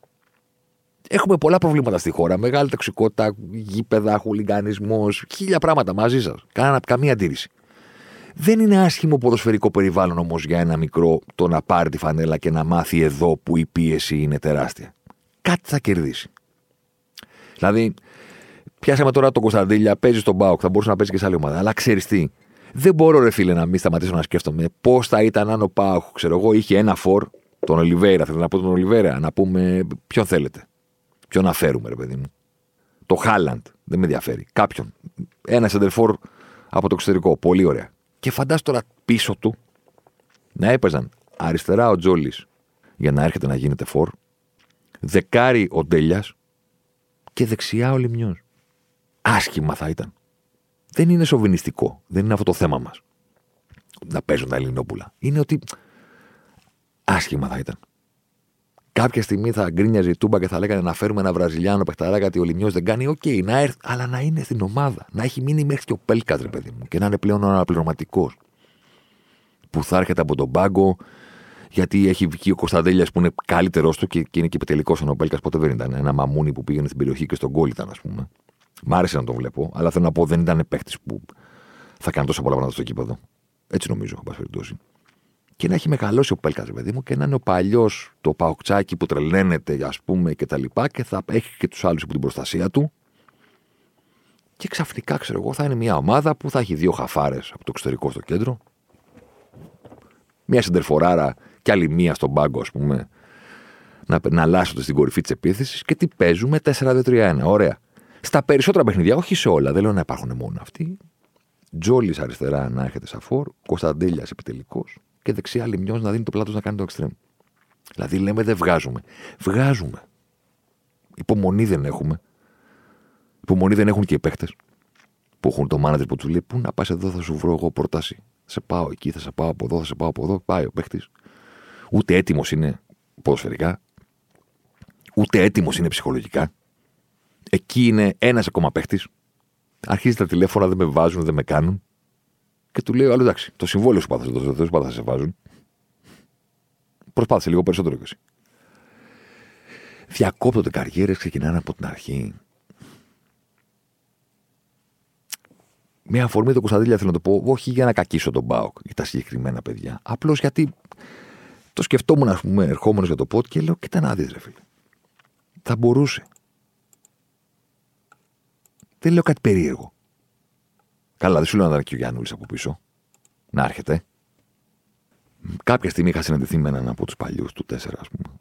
Έχουμε πολλά προβλήματα στη χώρα. Μεγάλη τοξικότητα, γήπεδα, χουλιγκανισμό, χίλια πράγματα μαζί σας. Καμία αντίρρηση. Δεν είναι άσχημο ποδοσφαιρικό περιβάλλον όμως για ένα μικρό το να πάρει τη φανέλα και να μάθει εδώ που η πίεση είναι τεράστια. Κάτι θα κερδίσει. Δηλαδή, πιάσαμε τώρα τον Κωνσταντήλια, παίζει στον Μπάουκ, θα μπορούσε να παίζει και σε άλλη ομάδα. Αλλά ξέρεις τι, δεν μπορώ, ρε φίλε, να μην σταματήσω να σκέφτομαι πώς θα ήταν αν ο Πάουκ, ξέρω εγώ, είχε ένα φορ, τον Ολιβέρα. Θέλω να πω τον Ολιβέρα, να πούμε ποιον θέλετε. Ποιον να φέρουμε, ρε παιδί μου; Το Χάλαντ, δεν με ενδιαφέρει. Κάποιον. Ένα σεντερφόρ από το εξωτερικό. Πολύ ωραία. Και φαντάσου τώρα πίσω του να έπαιζαν αριστερά ο Τζόλης για να έρχεται να γίνεται φορ, δεκάρι ο Ντέλιας και δεξιά ο Λημνιός. Άσχημα θα ήταν. Δεν είναι σοβινιστικό. Δεν είναι αυτό το θέμα μας. Να παίζουν τα Ελληνόπουλα. Είναι ότι άσχημα θα ήταν. Κάποια στιγμή θα γκρίνιαζε η Τούμπα και θα λέγανε να φέρουμε ένα Βραζιλιάνο παιχταρά γιατί ο Λημνιός δεν κάνει. OK, okay, να έρθει, αλλά να είναι στην ομάδα. Να έχει μείνει μέχρι και ο Πέλκας, ρε παιδί μου, και να είναι πλέον αναπληρωματικός. Που θα έρχεται από τον πάγκο, γιατί έχει βγει ο Κωνσταντέλιας που είναι καλύτερό του και, και είναι και επιτελικό ο Πέλκας. Ποτέ δεν ήταν ένα μαμούνι που πήγαινε στην περιοχή και στον κόλλ ήταν, ας πούμε. Μ' άρεσε να τον βλέπω, αλλά θέλω να πω δεν ήταν παίχτη που θα κάνει τόσο πολλά πράγματα στο κήπεδο. Έτσι νομίζω, εν πάση περιπτώσει και να έχει μεγαλώσει ο Πέλκας, παιδί μου, και να είναι ο παλιός το παοκτσάκι που τρελαίνεται, ας πούμε, και τα λοιπά, και θα έχει και τους άλλους υπό την προστασία του. Και ξαφνικά, ξέρω εγώ, θα είναι μια ομάδα που θα έχει δύο χαφάρες από το εξωτερικό στο κέντρο. Μια σεντερφοράρα και άλλη μία στον πάγκο, ας πούμε, να, να αλλάσσονται στην κορυφή της επίθεσης και τι παίζουμε 4-2-3-1. Ωραία. Στα περισσότερα παιχνίδια, όχι σε όλα, δεν λέω να υπάρχουν μόνο αυτοί. Τζόλι αριστερά να έρχεται σαφόρ, Κωνσταντέλιας επιτελικός και δεξιά λιμιός να δίνει το πλάτος να κάνει το εξτρέμ. Δηλαδή λέμε δεν βγάζουμε. Βγάζουμε. Υπομονή δεν έχουμε. Υπομονή δεν έχουν και οι παίχτε που έχουν το μάνατζερ που του λέει: Πού να πας εδώ, θα σου βρω εγώ πρόταση. Σε πάω εκεί, θα σε πάω από εδώ, θα σε πάω από εδώ. Πάει ο παίχτη. Ούτε έτοιμος είναι ποδοσφαιρικά. Ούτε έτοιμος είναι ψυχολογικά. Εκεί είναι ένας ακόμα παίχτη. Αρχίζει τα τηλέφωνα, δεν με βάζουν, δεν με κάνουν. Και του λέει: Άλλο εντάξει, το συμβόλαιο σου πάθασε, το δεν σου σε βάζουν. Προσπάθησε λίγο περισσότερο κι εσύ. Διακόπτονται καριέρες, ξεκινάνε από την αρχή. Με αφορμή το Κωνσταντήλια θέλω να το πω, όχι για να κακίσω τον Μπάουκ ή τα συγκεκριμένα παιδιά. Απλώς γιατί το σκεφτόμουν, ας πούμε, ερχόμενος για το πότ και λέω: Κοίτα να δεις, ρε φίλε. Θα μπορούσε. Δεν λέω κάτι περίεργο. Καλά, δεν σου λέω να ήταν και ο Γιάννουλης από πίσω. Να έρχεται. Κάποια στιγμή είχα συναντηθεί με έναν από τους παλιούς του 4, ας πούμε.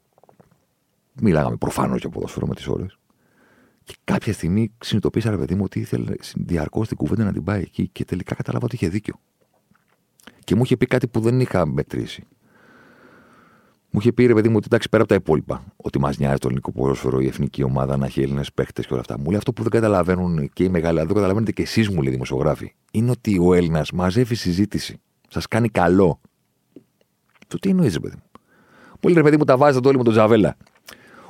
Μιλάγαμε προφανώς για ποδόσφαιρο με τις ώρες. Και κάποια στιγμή συνειδητοποίησα, ρε παιδί μου, ότι ήθελε διαρκώς την κουβέντα να την πάει εκεί και τελικά κατάλαβα ότι είχε δίκιο. Και μου είχε πει κάτι που δεν είχα μετρήσει. Μου είχε πει ρε παιδί μου ότι εντάξει πέρα από τα υπόλοιπα, ότι μας νοιάζει το ελληνικό ποδόσφαιρο, η εθνική ομάδα να έχει Έλληνες παίχτε και όλα αυτά. Μου λέει αυτό που δεν καταλαβαίνουν και οι μεγάλοι, δεν καταλαβαίνετε και εσείς μου λέει δημοσιογράφοι, είναι ότι ο Έλληνας μαζεύει συζήτηση. Σας κάνει καλό. Το τι εννοείς, ρε παιδί μου. Μου λέει ρε παιδί μου τα βάζετε όλοι με τον Τζαβέλα.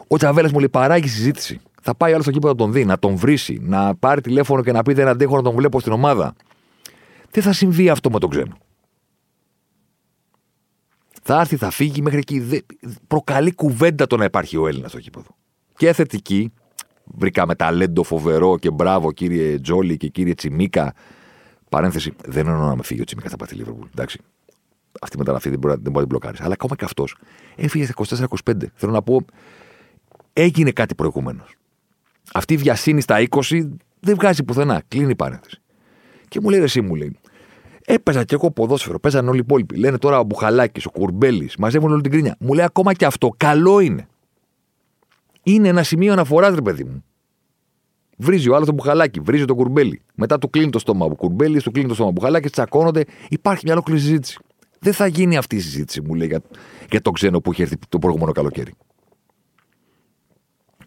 Ο Τζαβέλας μου λέει παράγει συζήτηση. Θα πάει άλλο στο κήπο να τον δει, να τον βρει, να πάρει τηλέφωνο και να πει δεν αντέχω να τον βλέπω στην ομάδα. Δεν θα συμβεί αυτό με τον ξένο. Θα έρθει, θα φύγει μέχρι εκεί. Προκαλεί κουβέντα το να υπάρχει ο Έλληνας στο κήπο. Και θετική. Βρήκαμε ταλέντο φοβερό και μπράβο κύριε Τζόλι και κύριε Τσιμίκα. Παρένθεση, δεν εννοώ να με φύγει ο Τσιμίκα θα πάει τη Λίβερπουλ. Εντάξει. Αυτή η μεταγραφή δεν μπορεί, δεν μπορεί να την μπλοκάρεις. Αλλά ακόμα και αυτός έφυγε στα 24-25. Θέλω να πω, έγινε κάτι προηγουμένως. Αυτή η βιασύνη στα 20 δεν βγάζει πουθενά. Κλείνει η παρένθεση. Και μου λέει εσύ, μου λέει, Έπαιζα και εγώ ποδόσφαιρο, παίζαν όλοι οι υπόλοιποι. Λένε τώρα ο Μπουχαλάκης, ο Κουρμπέλης, μαζεύουν όλη την κρίνια. Μου λέει ακόμα και αυτό. Καλό είναι. Είναι ένα σημείο αναφοράς, ρε παιδί μου. Βρίζει ο άλλος τον Μπουχαλάκη, βρίζει τον Κουρμπέλη. Μετά του κλείνει το στόμα ο Κουρμπέλης, του κλείνει το στόμα ο Μπουχαλάκης, τσακώνονται. Υπάρχει μια ολόκληρη συζήτηση. Δεν θα γίνει αυτή η συζήτηση, μου λέει, για, για τον ξένο που είχε έρθει το προηγούμενο καλοκαίρι.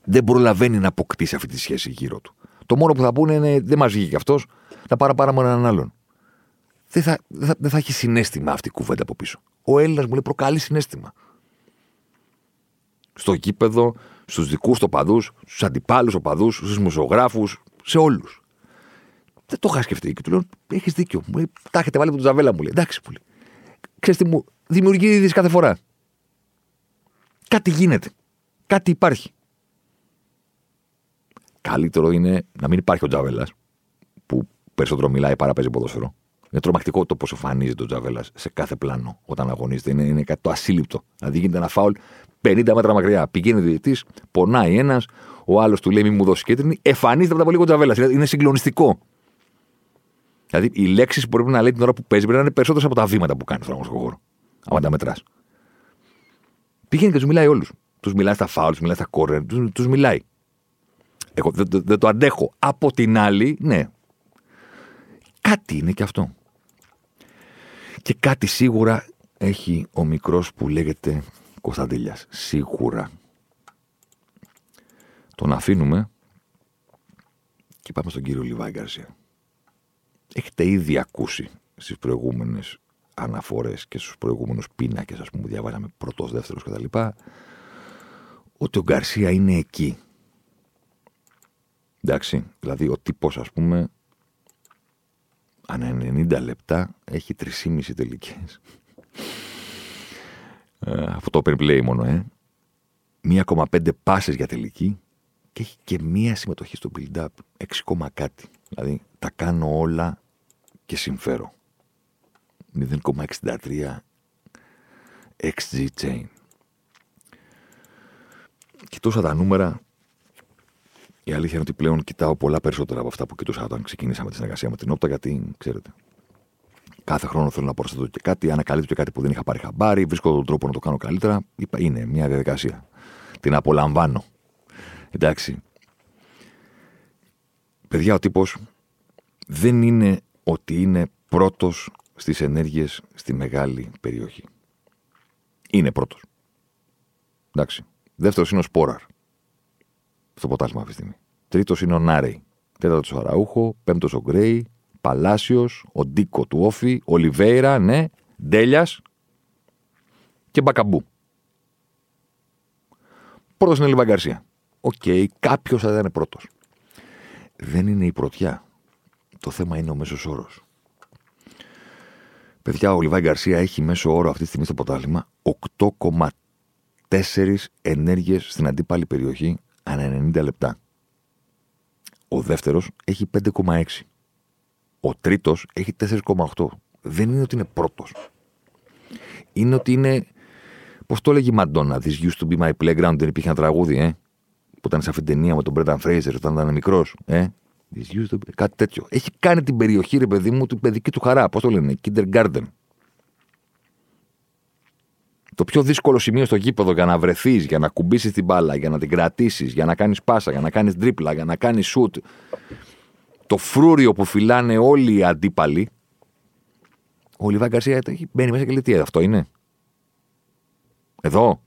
Δεν προλαβαίνει να αποκτήσει αυτή τη σχέση γύρω του. Το μόνο που θα πούνε είναι δεν μας βγήκε αυτός, να πάρα πάρα με έναν άλλον δεν θα, δεν θα, δεν θα έχει συνέστημα αυτή η κουβέντα από πίσω. Ο Έλληνας μου λέει προκαλεί συνέστημα. Στο γήπεδο, στους δικούς του οπαδούς, στους αντιπάλους οπαδούς, στους μουσογράφου, σε όλους. Δεν το είχα σκεφτεί και του λέω: Έχεις δίκιο. Μου λέει: Τα έχετε βάλει από τον Τζαβέλα, μου λέει. Εντάξει, μου λέει. Ξέρετε μου, δημιουργεί είδηση κάθε φορά. Κάτι γίνεται. Κάτι υπάρχει. Καλύτερο είναι να μην υπάρχει ο Τζαβέλας, που περισσότερο μιλάει παρά παίζει ποδόσφαιρο. Είναι τρομακτικό το πώς εμφανίζεται ο Τζαβέλα σε κάθε πλάνο όταν αγωνίζεται. Είναι, είναι κάτι το ασύλληπτο. Δηλαδή γίνεται ένα φάουλ 50 μέτρα μακριά. Πηγαίνει ο διαιτητής, πονάει ένας, ο άλλος του λέει: Μη μου δώσεις κίτρινη. Εμφανίζεται από τα πολύ ο Τζαβέλα. Είναι συγκλονιστικό. Δηλαδή οι λέξεις που πρέπει να λέει την ώρα που παίζει πρέπει να είναι περισσότερες από τα βήματα που κάνει στον αγωνιστικό χώρο. Αν τα μετράς. Πηγαίνει και τους μιλάει όλους. Τους μιλάει στα φάουλ, τους μιλάει στα κόρνερ, τους μιλάει. Εγώ δεν, δεν, δεν το αντέχω. Από την άλλη, ναι. Κάτι είναι και αυτό. Και κάτι σίγουρα έχει ο μικρός που λέγεται Κωνσταντέλιας. Σίγουρα. Τον αφήνουμε και πάμε στον κύριο Λιβάη Γκαρσία. Έχετε ήδη ακούσει στις προηγούμενες αναφορές και στους προηγούμενους πίνακες, ας πούμε, που διαβάζαμε πρώτος, δεύτερος κτλ. Ότι ο Γκαρσία είναι εκεί. Εντάξει, δηλαδή ο τύπος, ας πούμε, ανά 90 λεπτά έχει 3,5 τελικές. Ε, αυτό το open play μόνο, ε. 1,5 πάσες για τελική και έχει και μία συμμετοχή στο build-up. 6, κάτι. Δηλαδή τα κάνω όλα και συμφέρω. 0,63 XG chain. Κοιτούσα τα νούμερα η αλήθεια είναι ότι πλέον κοιτάω πολλά περισσότερα από αυτά που κοιτούσα όταν ξεκινήσαμε τη συνεργασία με την Όπτα, γιατί ξέρετε. Κάθε χρόνο θέλω να προσθέτω και κάτι, ανακαλύπτω και κάτι που δεν είχα πάρει χαμπάρι, βρίσκω τον τρόπο να το κάνω καλύτερα. Είπα, είναι μια διαδικασία. Την απολαμβάνω. Εντάξει. Παιδιά, ο τύπος δεν είναι ότι είναι πρώτος στις ενέργειες στη μεγάλη περιοχή. Είναι πρώτος. Εντάξει. Δεύτερος είναι ο Σπόραρ. Στο ποτάσμα αυτή τη στιγμή. Τρίτος είναι ο Νάρεϊ. Τέταρτος ο Αραούχο. Πέμπτος ο Γκρέι. Παλάσιος. Ο Ντίκο του Όφη. Ολιβέηρα, ναι. Ντέλιας. Και Μπακαμπού. Πρώτος είναι ο Λιβάι Γκαρσία. OK, okay, κάποιος θα ήταν πρώτος. Δεν είναι η πρωτιά. Το θέμα είναι ο μέσος όρος. Παιδιά, ο Λιβάι Γκαρσία έχει μέσο όρο αυτή τη στιγμή στο πρωτάθλημα 8,4 ενέργειες στην αντίπαλη περιοχή ανά 90 λεπτά. Ο δεύτερος έχει 5,6. Ο τρίτος έχει 4,8. Δεν είναι ότι είναι πρώτος. Είναι ότι είναι. Πώς το έλεγε η Μαντόνα, This used to be my playground, δεν υπήρχε ένα τραγούδι, ε. Που ήταν σε αυτήν την ταινία με τον Μπρένταν Φρέιζερ όταν ήταν μικρός, ε. This used to be... Κάτι τέτοιο. Έχει κάνει την περιοχή, ρε παιδί μου, την παιδική του χαρά. Πώς το λένε, Kindergarten. Το πιο δύσκολο σημείο στο γήπεδο για να βρεθείς, για να κουμπίσεις την μπάλα, για να την κρατήσεις, για να κάνεις πάσα, για να κάνεις τρίπλα, για να κάνεις σουτ. Το φρούριο που φυλάνε όλοι οι αντίπαλοι. Ο Λιβά Γκαρσία μπαίνει μέσα και λέει τι αυτό είναι; Εδώ;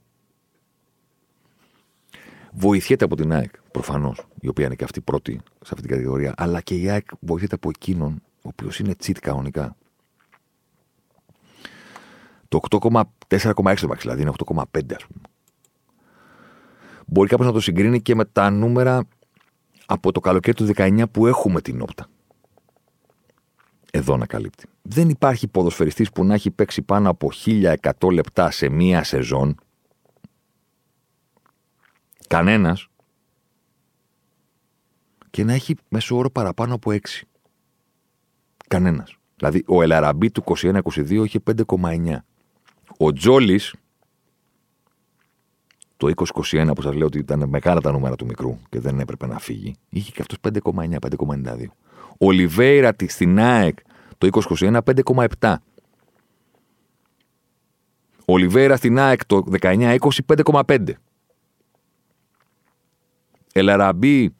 Βοηθιέται από την ΑΕΚ, προφανώς, η οποία είναι και αυτή πρώτη σε αυτή την κατηγορία. Αλλά και η ΑΕΚ βοηθιέται από εκείνον, ο οποίος είναι τσίτ κανονικά. Το 8,4,6 δηλαδή είναι 8,5 ας πούμε. Μπορεί κάποιος να το συγκρίνει και με τα νούμερα από το καλοκαίρι του 19 που έχουμε την όπτα. Εδώ να καλύπτει. Δεν υπάρχει ποδοσφαιριστής που να έχει παίξει πάνω από 1100 λεπτά σε μία σεζόν. Κανένας. Και να έχει μέσο όρο παραπάνω από 6. Κανένας. Δηλαδή ο Ελαραμπή του 21-22 είχε 5,9. Ο Τζόλης, το 2021 που σας λέω ότι ήταν μεγάλα τα νούμερα του μικρού και δεν έπρεπε να φύγει, είχε και αυτός 5,9, 5,92. Ο Λιβέιρα στην ΑΕΚ το 2021 5,7. Ο Λιβέιρα στην ΑΕΚ το 19-20 5,5. Ελαραμπή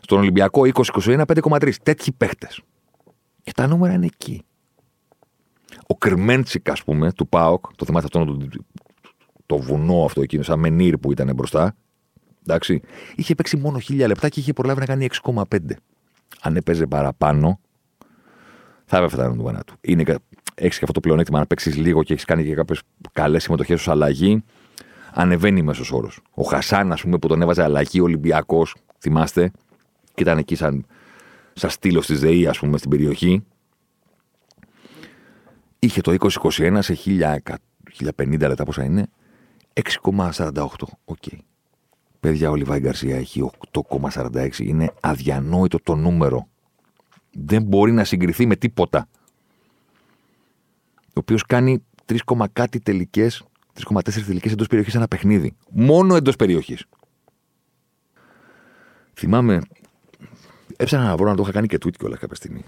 στον Ολυμπιακό 2021 5,3. Τέτοιοι παίχτες. Και τα νούμερα είναι εκεί. Ο Κρμέντσικ, ας πούμε, του Πάοκ, το θυμάστε αυτό το, το βουνό αυτό εκείνο, σαν μενίρ που ήταν μπροστά. Εντάξει, είχε παίξει μόνο χίλια λεπτά και είχε προλάβει να κάνει 6,5. Αν έπαιζε παραπάνω, θα έπεφτε τα νούμερα του. Είναι, έχεις και αυτό το πλεονέκτημα να παίξεις λίγο και έχεις κάνει και κάποιες καλές συμμετοχές ως αλλαγή. Ανεβαίνει μέσος όρος. Ο Χασάν, ας πούμε, που τον έβαζε αλλαγή Ολυμπιακός, θυμάστε, και ήταν εκεί σαν, σαν στύλος της ΔΕΗ, ας πούμε, στην περιοχή είχε το 2021 σε 1050 λεπτά πόσα είναι, 6,48. OK. Okay. Παιδιά, ο Λιβάι Γκαρσία έχει 8,46. Είναι αδιανόητο το νούμερο. Δεν μπορεί να συγκριθεί με τίποτα. Ο οποίος κάνει 3, κάτι τελικές, 3,4 τελικές εντός περιοχής ένα παιχνίδι. Μόνο εντός περιοχής. Θυμάμαι, έψανα να βρω να το είχα κάνει και tweet κιόλας κάποια στιγμή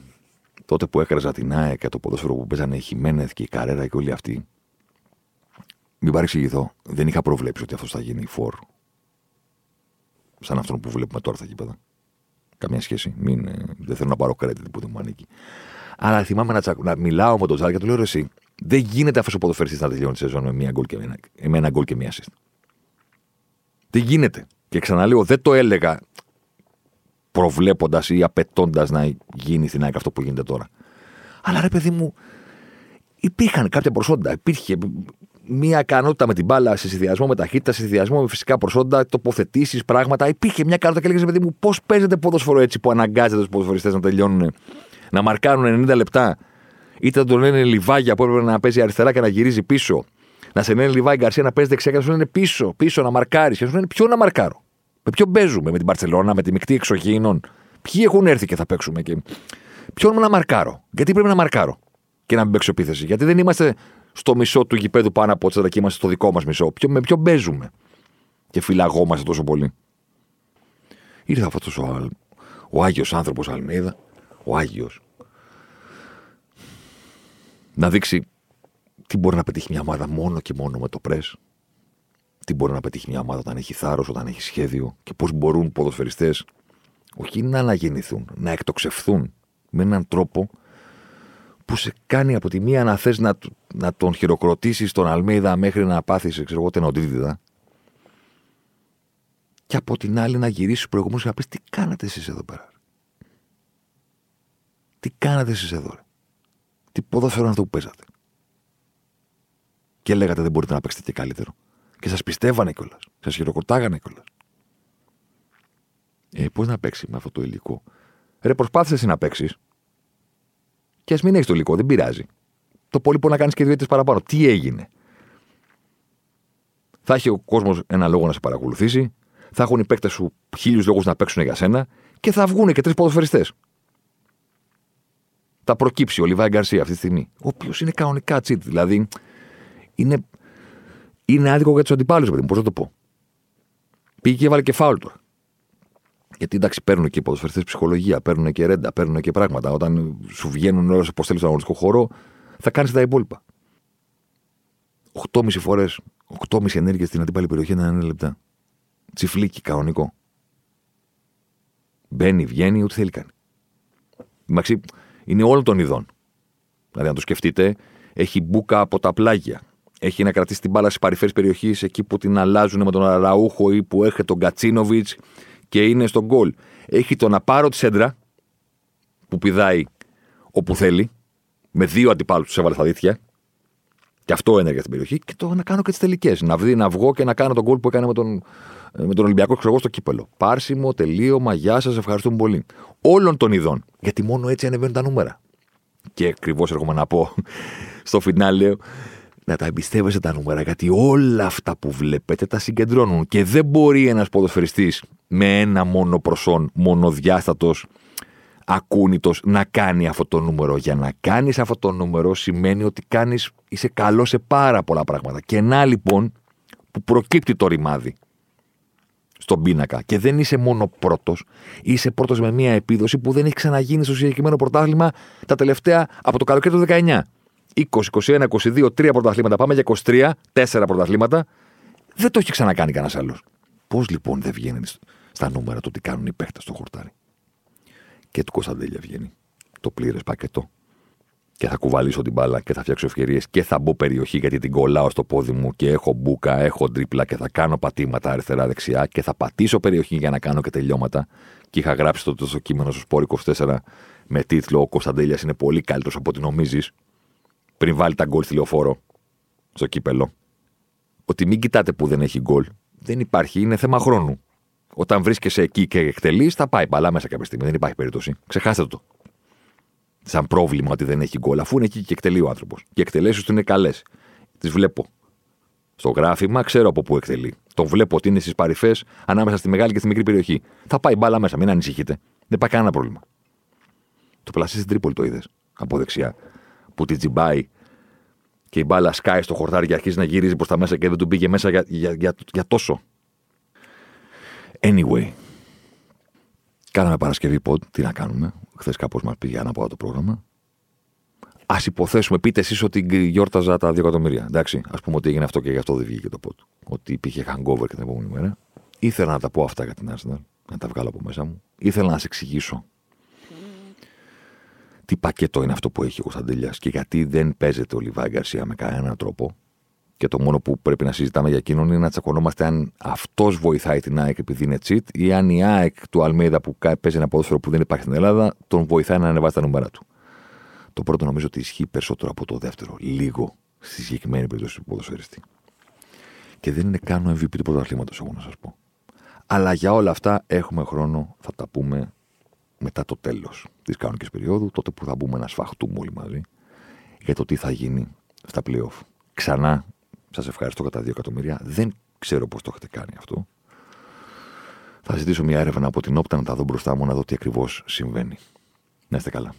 τότε που έκραζα την ΑΕΚ και το ποδόσφαιρο που παίζανε η Χιμένεθ και η Καρέρα και όλοι αυτοί. Μην παρεξηγηθώ, δεν είχα προβλέψει ότι αυτό θα γίνει φορ. Σαν αυτόν που βλέπουμε τώρα στα γήπεδα. Καμία σχέση. Μην, ε, δεν θέλω να πάρω credit που δεν μου ανήκει. Αλλά θυμάμαι να, τσακ, να μιλάω με τον Τζάρ και του λέω εσύ, δεν γίνεται αυτός ο ποδοσφαιριστής να τελειώνει τη σεζόν με, μια γκολ και με, με ένα γκολ και μία assist. Δεν γίνεται. Και ξαναλέω, δεν το έλεγα προβλέποντας ή απαιτώντας να γίνει στην ΑΕΚ αυτό που γίνεται τώρα. Αλλά ρε παιδί μου, υπήρχαν κάποια προσόντα. Υπήρχε μια ικανότητα με την μπάλα σε συνδυασμό με ταχύτητα, σε συνδυασμό με φυσικά προσόντα, τοποθετήσεις, πράγματα. Υπήρχε μια ικανότητα και έλεγες, παιδί μου, πώς παίζεται ποδοσφαιρό έτσι που αναγκάζεται τους ποδοσφαιριστές να τελειώνουν, να μαρκάρουν 90 λεπτά; Είτε τον λένε Λιβάγια που έπρεπε να παίζει αριστερά και να γυρίζει πίσω. Να σε λένε Λιβάγια Γκαρσία να παίζει δεξιά και να σου λένε πίσω, πίσω να μαρκάρεις. Και να σου λένε ποιο να μαρκάρω; Με ποιον παίζουμε, με την Παρσελώνα, με τη μεικτή εξοχήνων. Ποιοι έχουν έρθει και θα παίξουμε. Και... Ποιον να μαρκάρω; Γιατί πρέπει να μαρκάρω και να μην παίξω επίθεση; Γιατί δεν είμαστε στο μισό του γηπέδου πάνω από τσέντα και είμαστε στο δικό μας μισό. Ποιο, με ποιον παίζουμε; Και φυλαγόμαστε τόσο πολύ. Ήρθε αυτός ο, ο Άγιος άνθρωπος Αλμίδα, ο Άγιος, να δείξει τι μπορεί να πετύχει μια ομάδα μόνο και μόνο με το πρέσ τι μπορεί να πετύχει μια ομάδα όταν έχει θάρρος, όταν έχει σχέδιο και πώς μπορούν ποδοσφαιριστές Όχι να αναγεννηθούν, να εκτοξευθούν με έναν τρόπο που σε κάνει από τη μία να θες να, να τον χειροκροτήσεις τον Αλμέιδα μέχρι να πάθεις, ξέρω εγώ, τενοντρίτιδα. Και από την άλλη να γυρίσεις προηγουμένως και να πεις τι κάνατε εσείς εδώ πέρα. Τι κάνατε εσείς εδώ. Ρε; Τι ποδόσφαιρο είναι αυτό που παίζατε. Και λέγατε δεν μπορείτε να παίξετε και καλύτερο. Και σας πιστεύανε κιόλας. Σας χειροκροτάγανε κιόλας. Ε, πώ να παίξει με αυτό το υλικό; Ρε, προσπάθησες να παίξεις. Και ας μην έχεις το υλικό, δεν πειράζει. Το πολύ μπορεί να κάνεις και δύο παραπάνω. Τι έγινε; Θα έχει ο κόσμος ένα λόγο να σε παρακολουθήσει. Θα έχουν οι παίκτες σου χίλιους λόγους να παίξουν για σένα. Και θα βγουν και τρεις ποδοσφαιριστές. Θα προκύψει ο Λιβάη Γκαρσία αυτή τη στιγμή. Ο οποίος είναι κανονικά τσίτ. Δηλαδή είναι, είναι άδικο για τους αντιπάλους, παιδί μου. Πώς να το πω. Πήγε και έβαλε και φάουλ τώρα. Γιατί εντάξει, παίρνουν και ποδοσφαιριστές ψυχολογία, παίρνουν και ρέντα, παίρνουν και πράγματα. Όταν σου βγαίνουν όλε πώ θέλεις στον αγωνιστικό χώρο, θα κάνεις τα υπόλοιπα. 8,5 φορές, 8,5 ενέργεια στην αντίπαλη περιοχή είναι ένα λεπτά. Τσιφλίκι, κανονικό. Μπαίνει, βγαίνει, ό,τι θέλει κάνει. Μαξί, είναι όλων των ειδών. Δηλαδή, αν το σκεφτείτε, έχει μπουκα από τα πλάγια. Έχει να κρατήσει την μπάλα στις παρυφέρειες περιοχής, εκεί που την αλλάζουν με τον Αραούχο ή που έρχεται τον Κατσίνοβιτς και είναι στον γκολ. Έχει το να πάρω της σέντρα που πηδάει όπου θέλει, με δύο αντιπάλους τους έβαλε στα δίθια. Και αυτό ένεργε στην περιοχή. Και το να κάνω και τις τελικές. Να, βγει, να βγω και να κάνω τον γκολ που έκανε με τον, με τον Ολυμπιακό Ξεγό στο κύπελο. Πάρσιμο, τελείωμα, γεια σας, ευχαριστούμε πολύ. Όλων των ειδών. Γιατί μόνο έτσι ανεβαίνουν τα νούμερα. Και ακριβώς έρχομαι να πω στο φινάλε να τα εμπιστεύεσαι τα νούμερα, γιατί όλα αυτά που βλέπετε τα συγκεντρώνουν. Και δεν μπορεί ένας ποδοσφαιριστής με ένα μόνο προσόν, μονοδιάστατο, ακούνητος να κάνει αυτό το νούμερο. Για να κάνεις αυτό το νούμερο σημαίνει ότι κάνεις, είσαι καλός σε πάρα πολλά πράγματα. Και να λοιπόν που προκύπτει το ρημάδι στον πίνακα. Και δεν είσαι μόνο πρώτος, είσαι πρώτος με μια επίδοση που δεν έχει ξαναγίνει στο συγκεκριμένο πρωτάθλημα τα τελευταία από το καλοκαίρι του 19. 20, 21, 22, τρία πρωταθλήματα. Πάμε για 23, τέσσερα πρωταθλήματα. Δεν το έχει ξανακάνει κανένας άλλος. Πώς λοιπόν δεν βγαίνει στα νούμερα το τι κάνουν οι παίχτες στο χορτάρι; Και του Κωνσταντέλια βγαίνει το πλήρες πακετό. Και θα κουβαλήσω την μπάλα και θα φτιάξω ευκαιρίες και θα μπω περιοχή γιατί την κολλάω στο πόδι μου και έχω μπουκα, έχω τρίπλα και θα κάνω πατήματα αριστερά-δεξιά και θα πατήσω περιοχή για να κάνω και τελειώματα. Και είχα γράψει το, το κείμενο στο Σπόρ 24 με τίτλο Ο Κωνσταντέλιας είναι πολύ καλύτερος από ό,τι νομίζεις πριν βάλει τα γκολ στη λεωφόρο στο κύπελο. Ότι μην κοιτάτε που δεν έχει γκολ. Δεν υπάρχει, είναι θέμα χρόνου. Όταν βρίσκεσαι εκεί και εκτελείς, θα πάει μπαλά μέσα κάποια στιγμή. Δεν υπάρχει περίπτωση. Ξεχάστε το. Σαν πρόβλημα ότι δεν έχει γκολ, αφού είναι εκεί και εκτελεί ο άνθρωπος. Και οι εκτελέσεις του είναι καλές. Τις βλέπω. Στο γράφημα ξέρω από πού εκτελεί. Το βλέπω ότι είναι στις παρυφές ανάμεσα στη μεγάλη και στη μικρή περιοχή. Θα πάει μπάλα μέσα, μην ανησυχείτε. Δεν πάει κανένα πρόβλημα. Το πλασί στην Τρίπολη το είδες. Από δεξιά που την τσιμπάει και η μπάλα σκάει στο χορτάρι και αρχίζει να γυρίζει προς τα μέσα και δεν του πήγε μέσα για, για, για, για τόσο. Anyway. Κάναμε Παρασκευή πόντ, τι να κάνουμε. Χθες κάπως μας πήγε ανάποδα το πρόγραμμα. Α υποθέσουμε, πείτε εσείς ότι γιόρταζα τα 2 εκατομμύρια. Εντάξει, ας πούμε ότι έγινε αυτό και γι' αυτό δεν βγήκε το πόντ. Ότι υπήρχε hangover και την επόμενη μέρα. Ήθελα να τα πω αυτά για την Arsenal, να τα βγάλω από μέσα μου. Ήθελα να σε εξηγήσω τι πακέτο είναι αυτό που έχει ο Κωνσταντέλια και γιατί δεν παίζεται ο Λιβάη Γκαρσία με κανέναν τρόπο. Και το μόνο που πρέπει να συζητάμε για εκείνον είναι να τσακωνόμαστε αν αυτός βοηθάει την ΑΕΚ επειδή είναι τσιτ ή αν η ΑΕΚ του Αλμέδα που παίζει ένα ποδόσφαιρο που δεν υπάρχει στην Ελλάδα τον βοηθάει να ανεβάσει τα νούμερα του. Το πρώτο νομίζω ότι ισχύει περισσότερο από το δεύτερο. Λίγο στη συγκεκριμένη περίπτωση του ποδοσφαιριστή. Και δεν είναι καν ο MVP του πρωταθλήματος, εγώ να σας πω. Αλλά για όλα αυτά έχουμε χρόνο, θα τα πούμε μετά το τέλος της κανονικής περίοδου, τότε που θα μπούμε να σφαχτούμε όλοι μαζί για το τι θα γίνει στα playoff. Ξανά σας ευχαριστώ κατά 2 εκατομμύρια. Δεν ξέρω πώς το έχετε κάνει αυτό. Θα ζητήσω μια έρευνα από την όπτα να τα δω μπροστά μου να δω τι ακριβώς συμβαίνει. Να είστε καλά.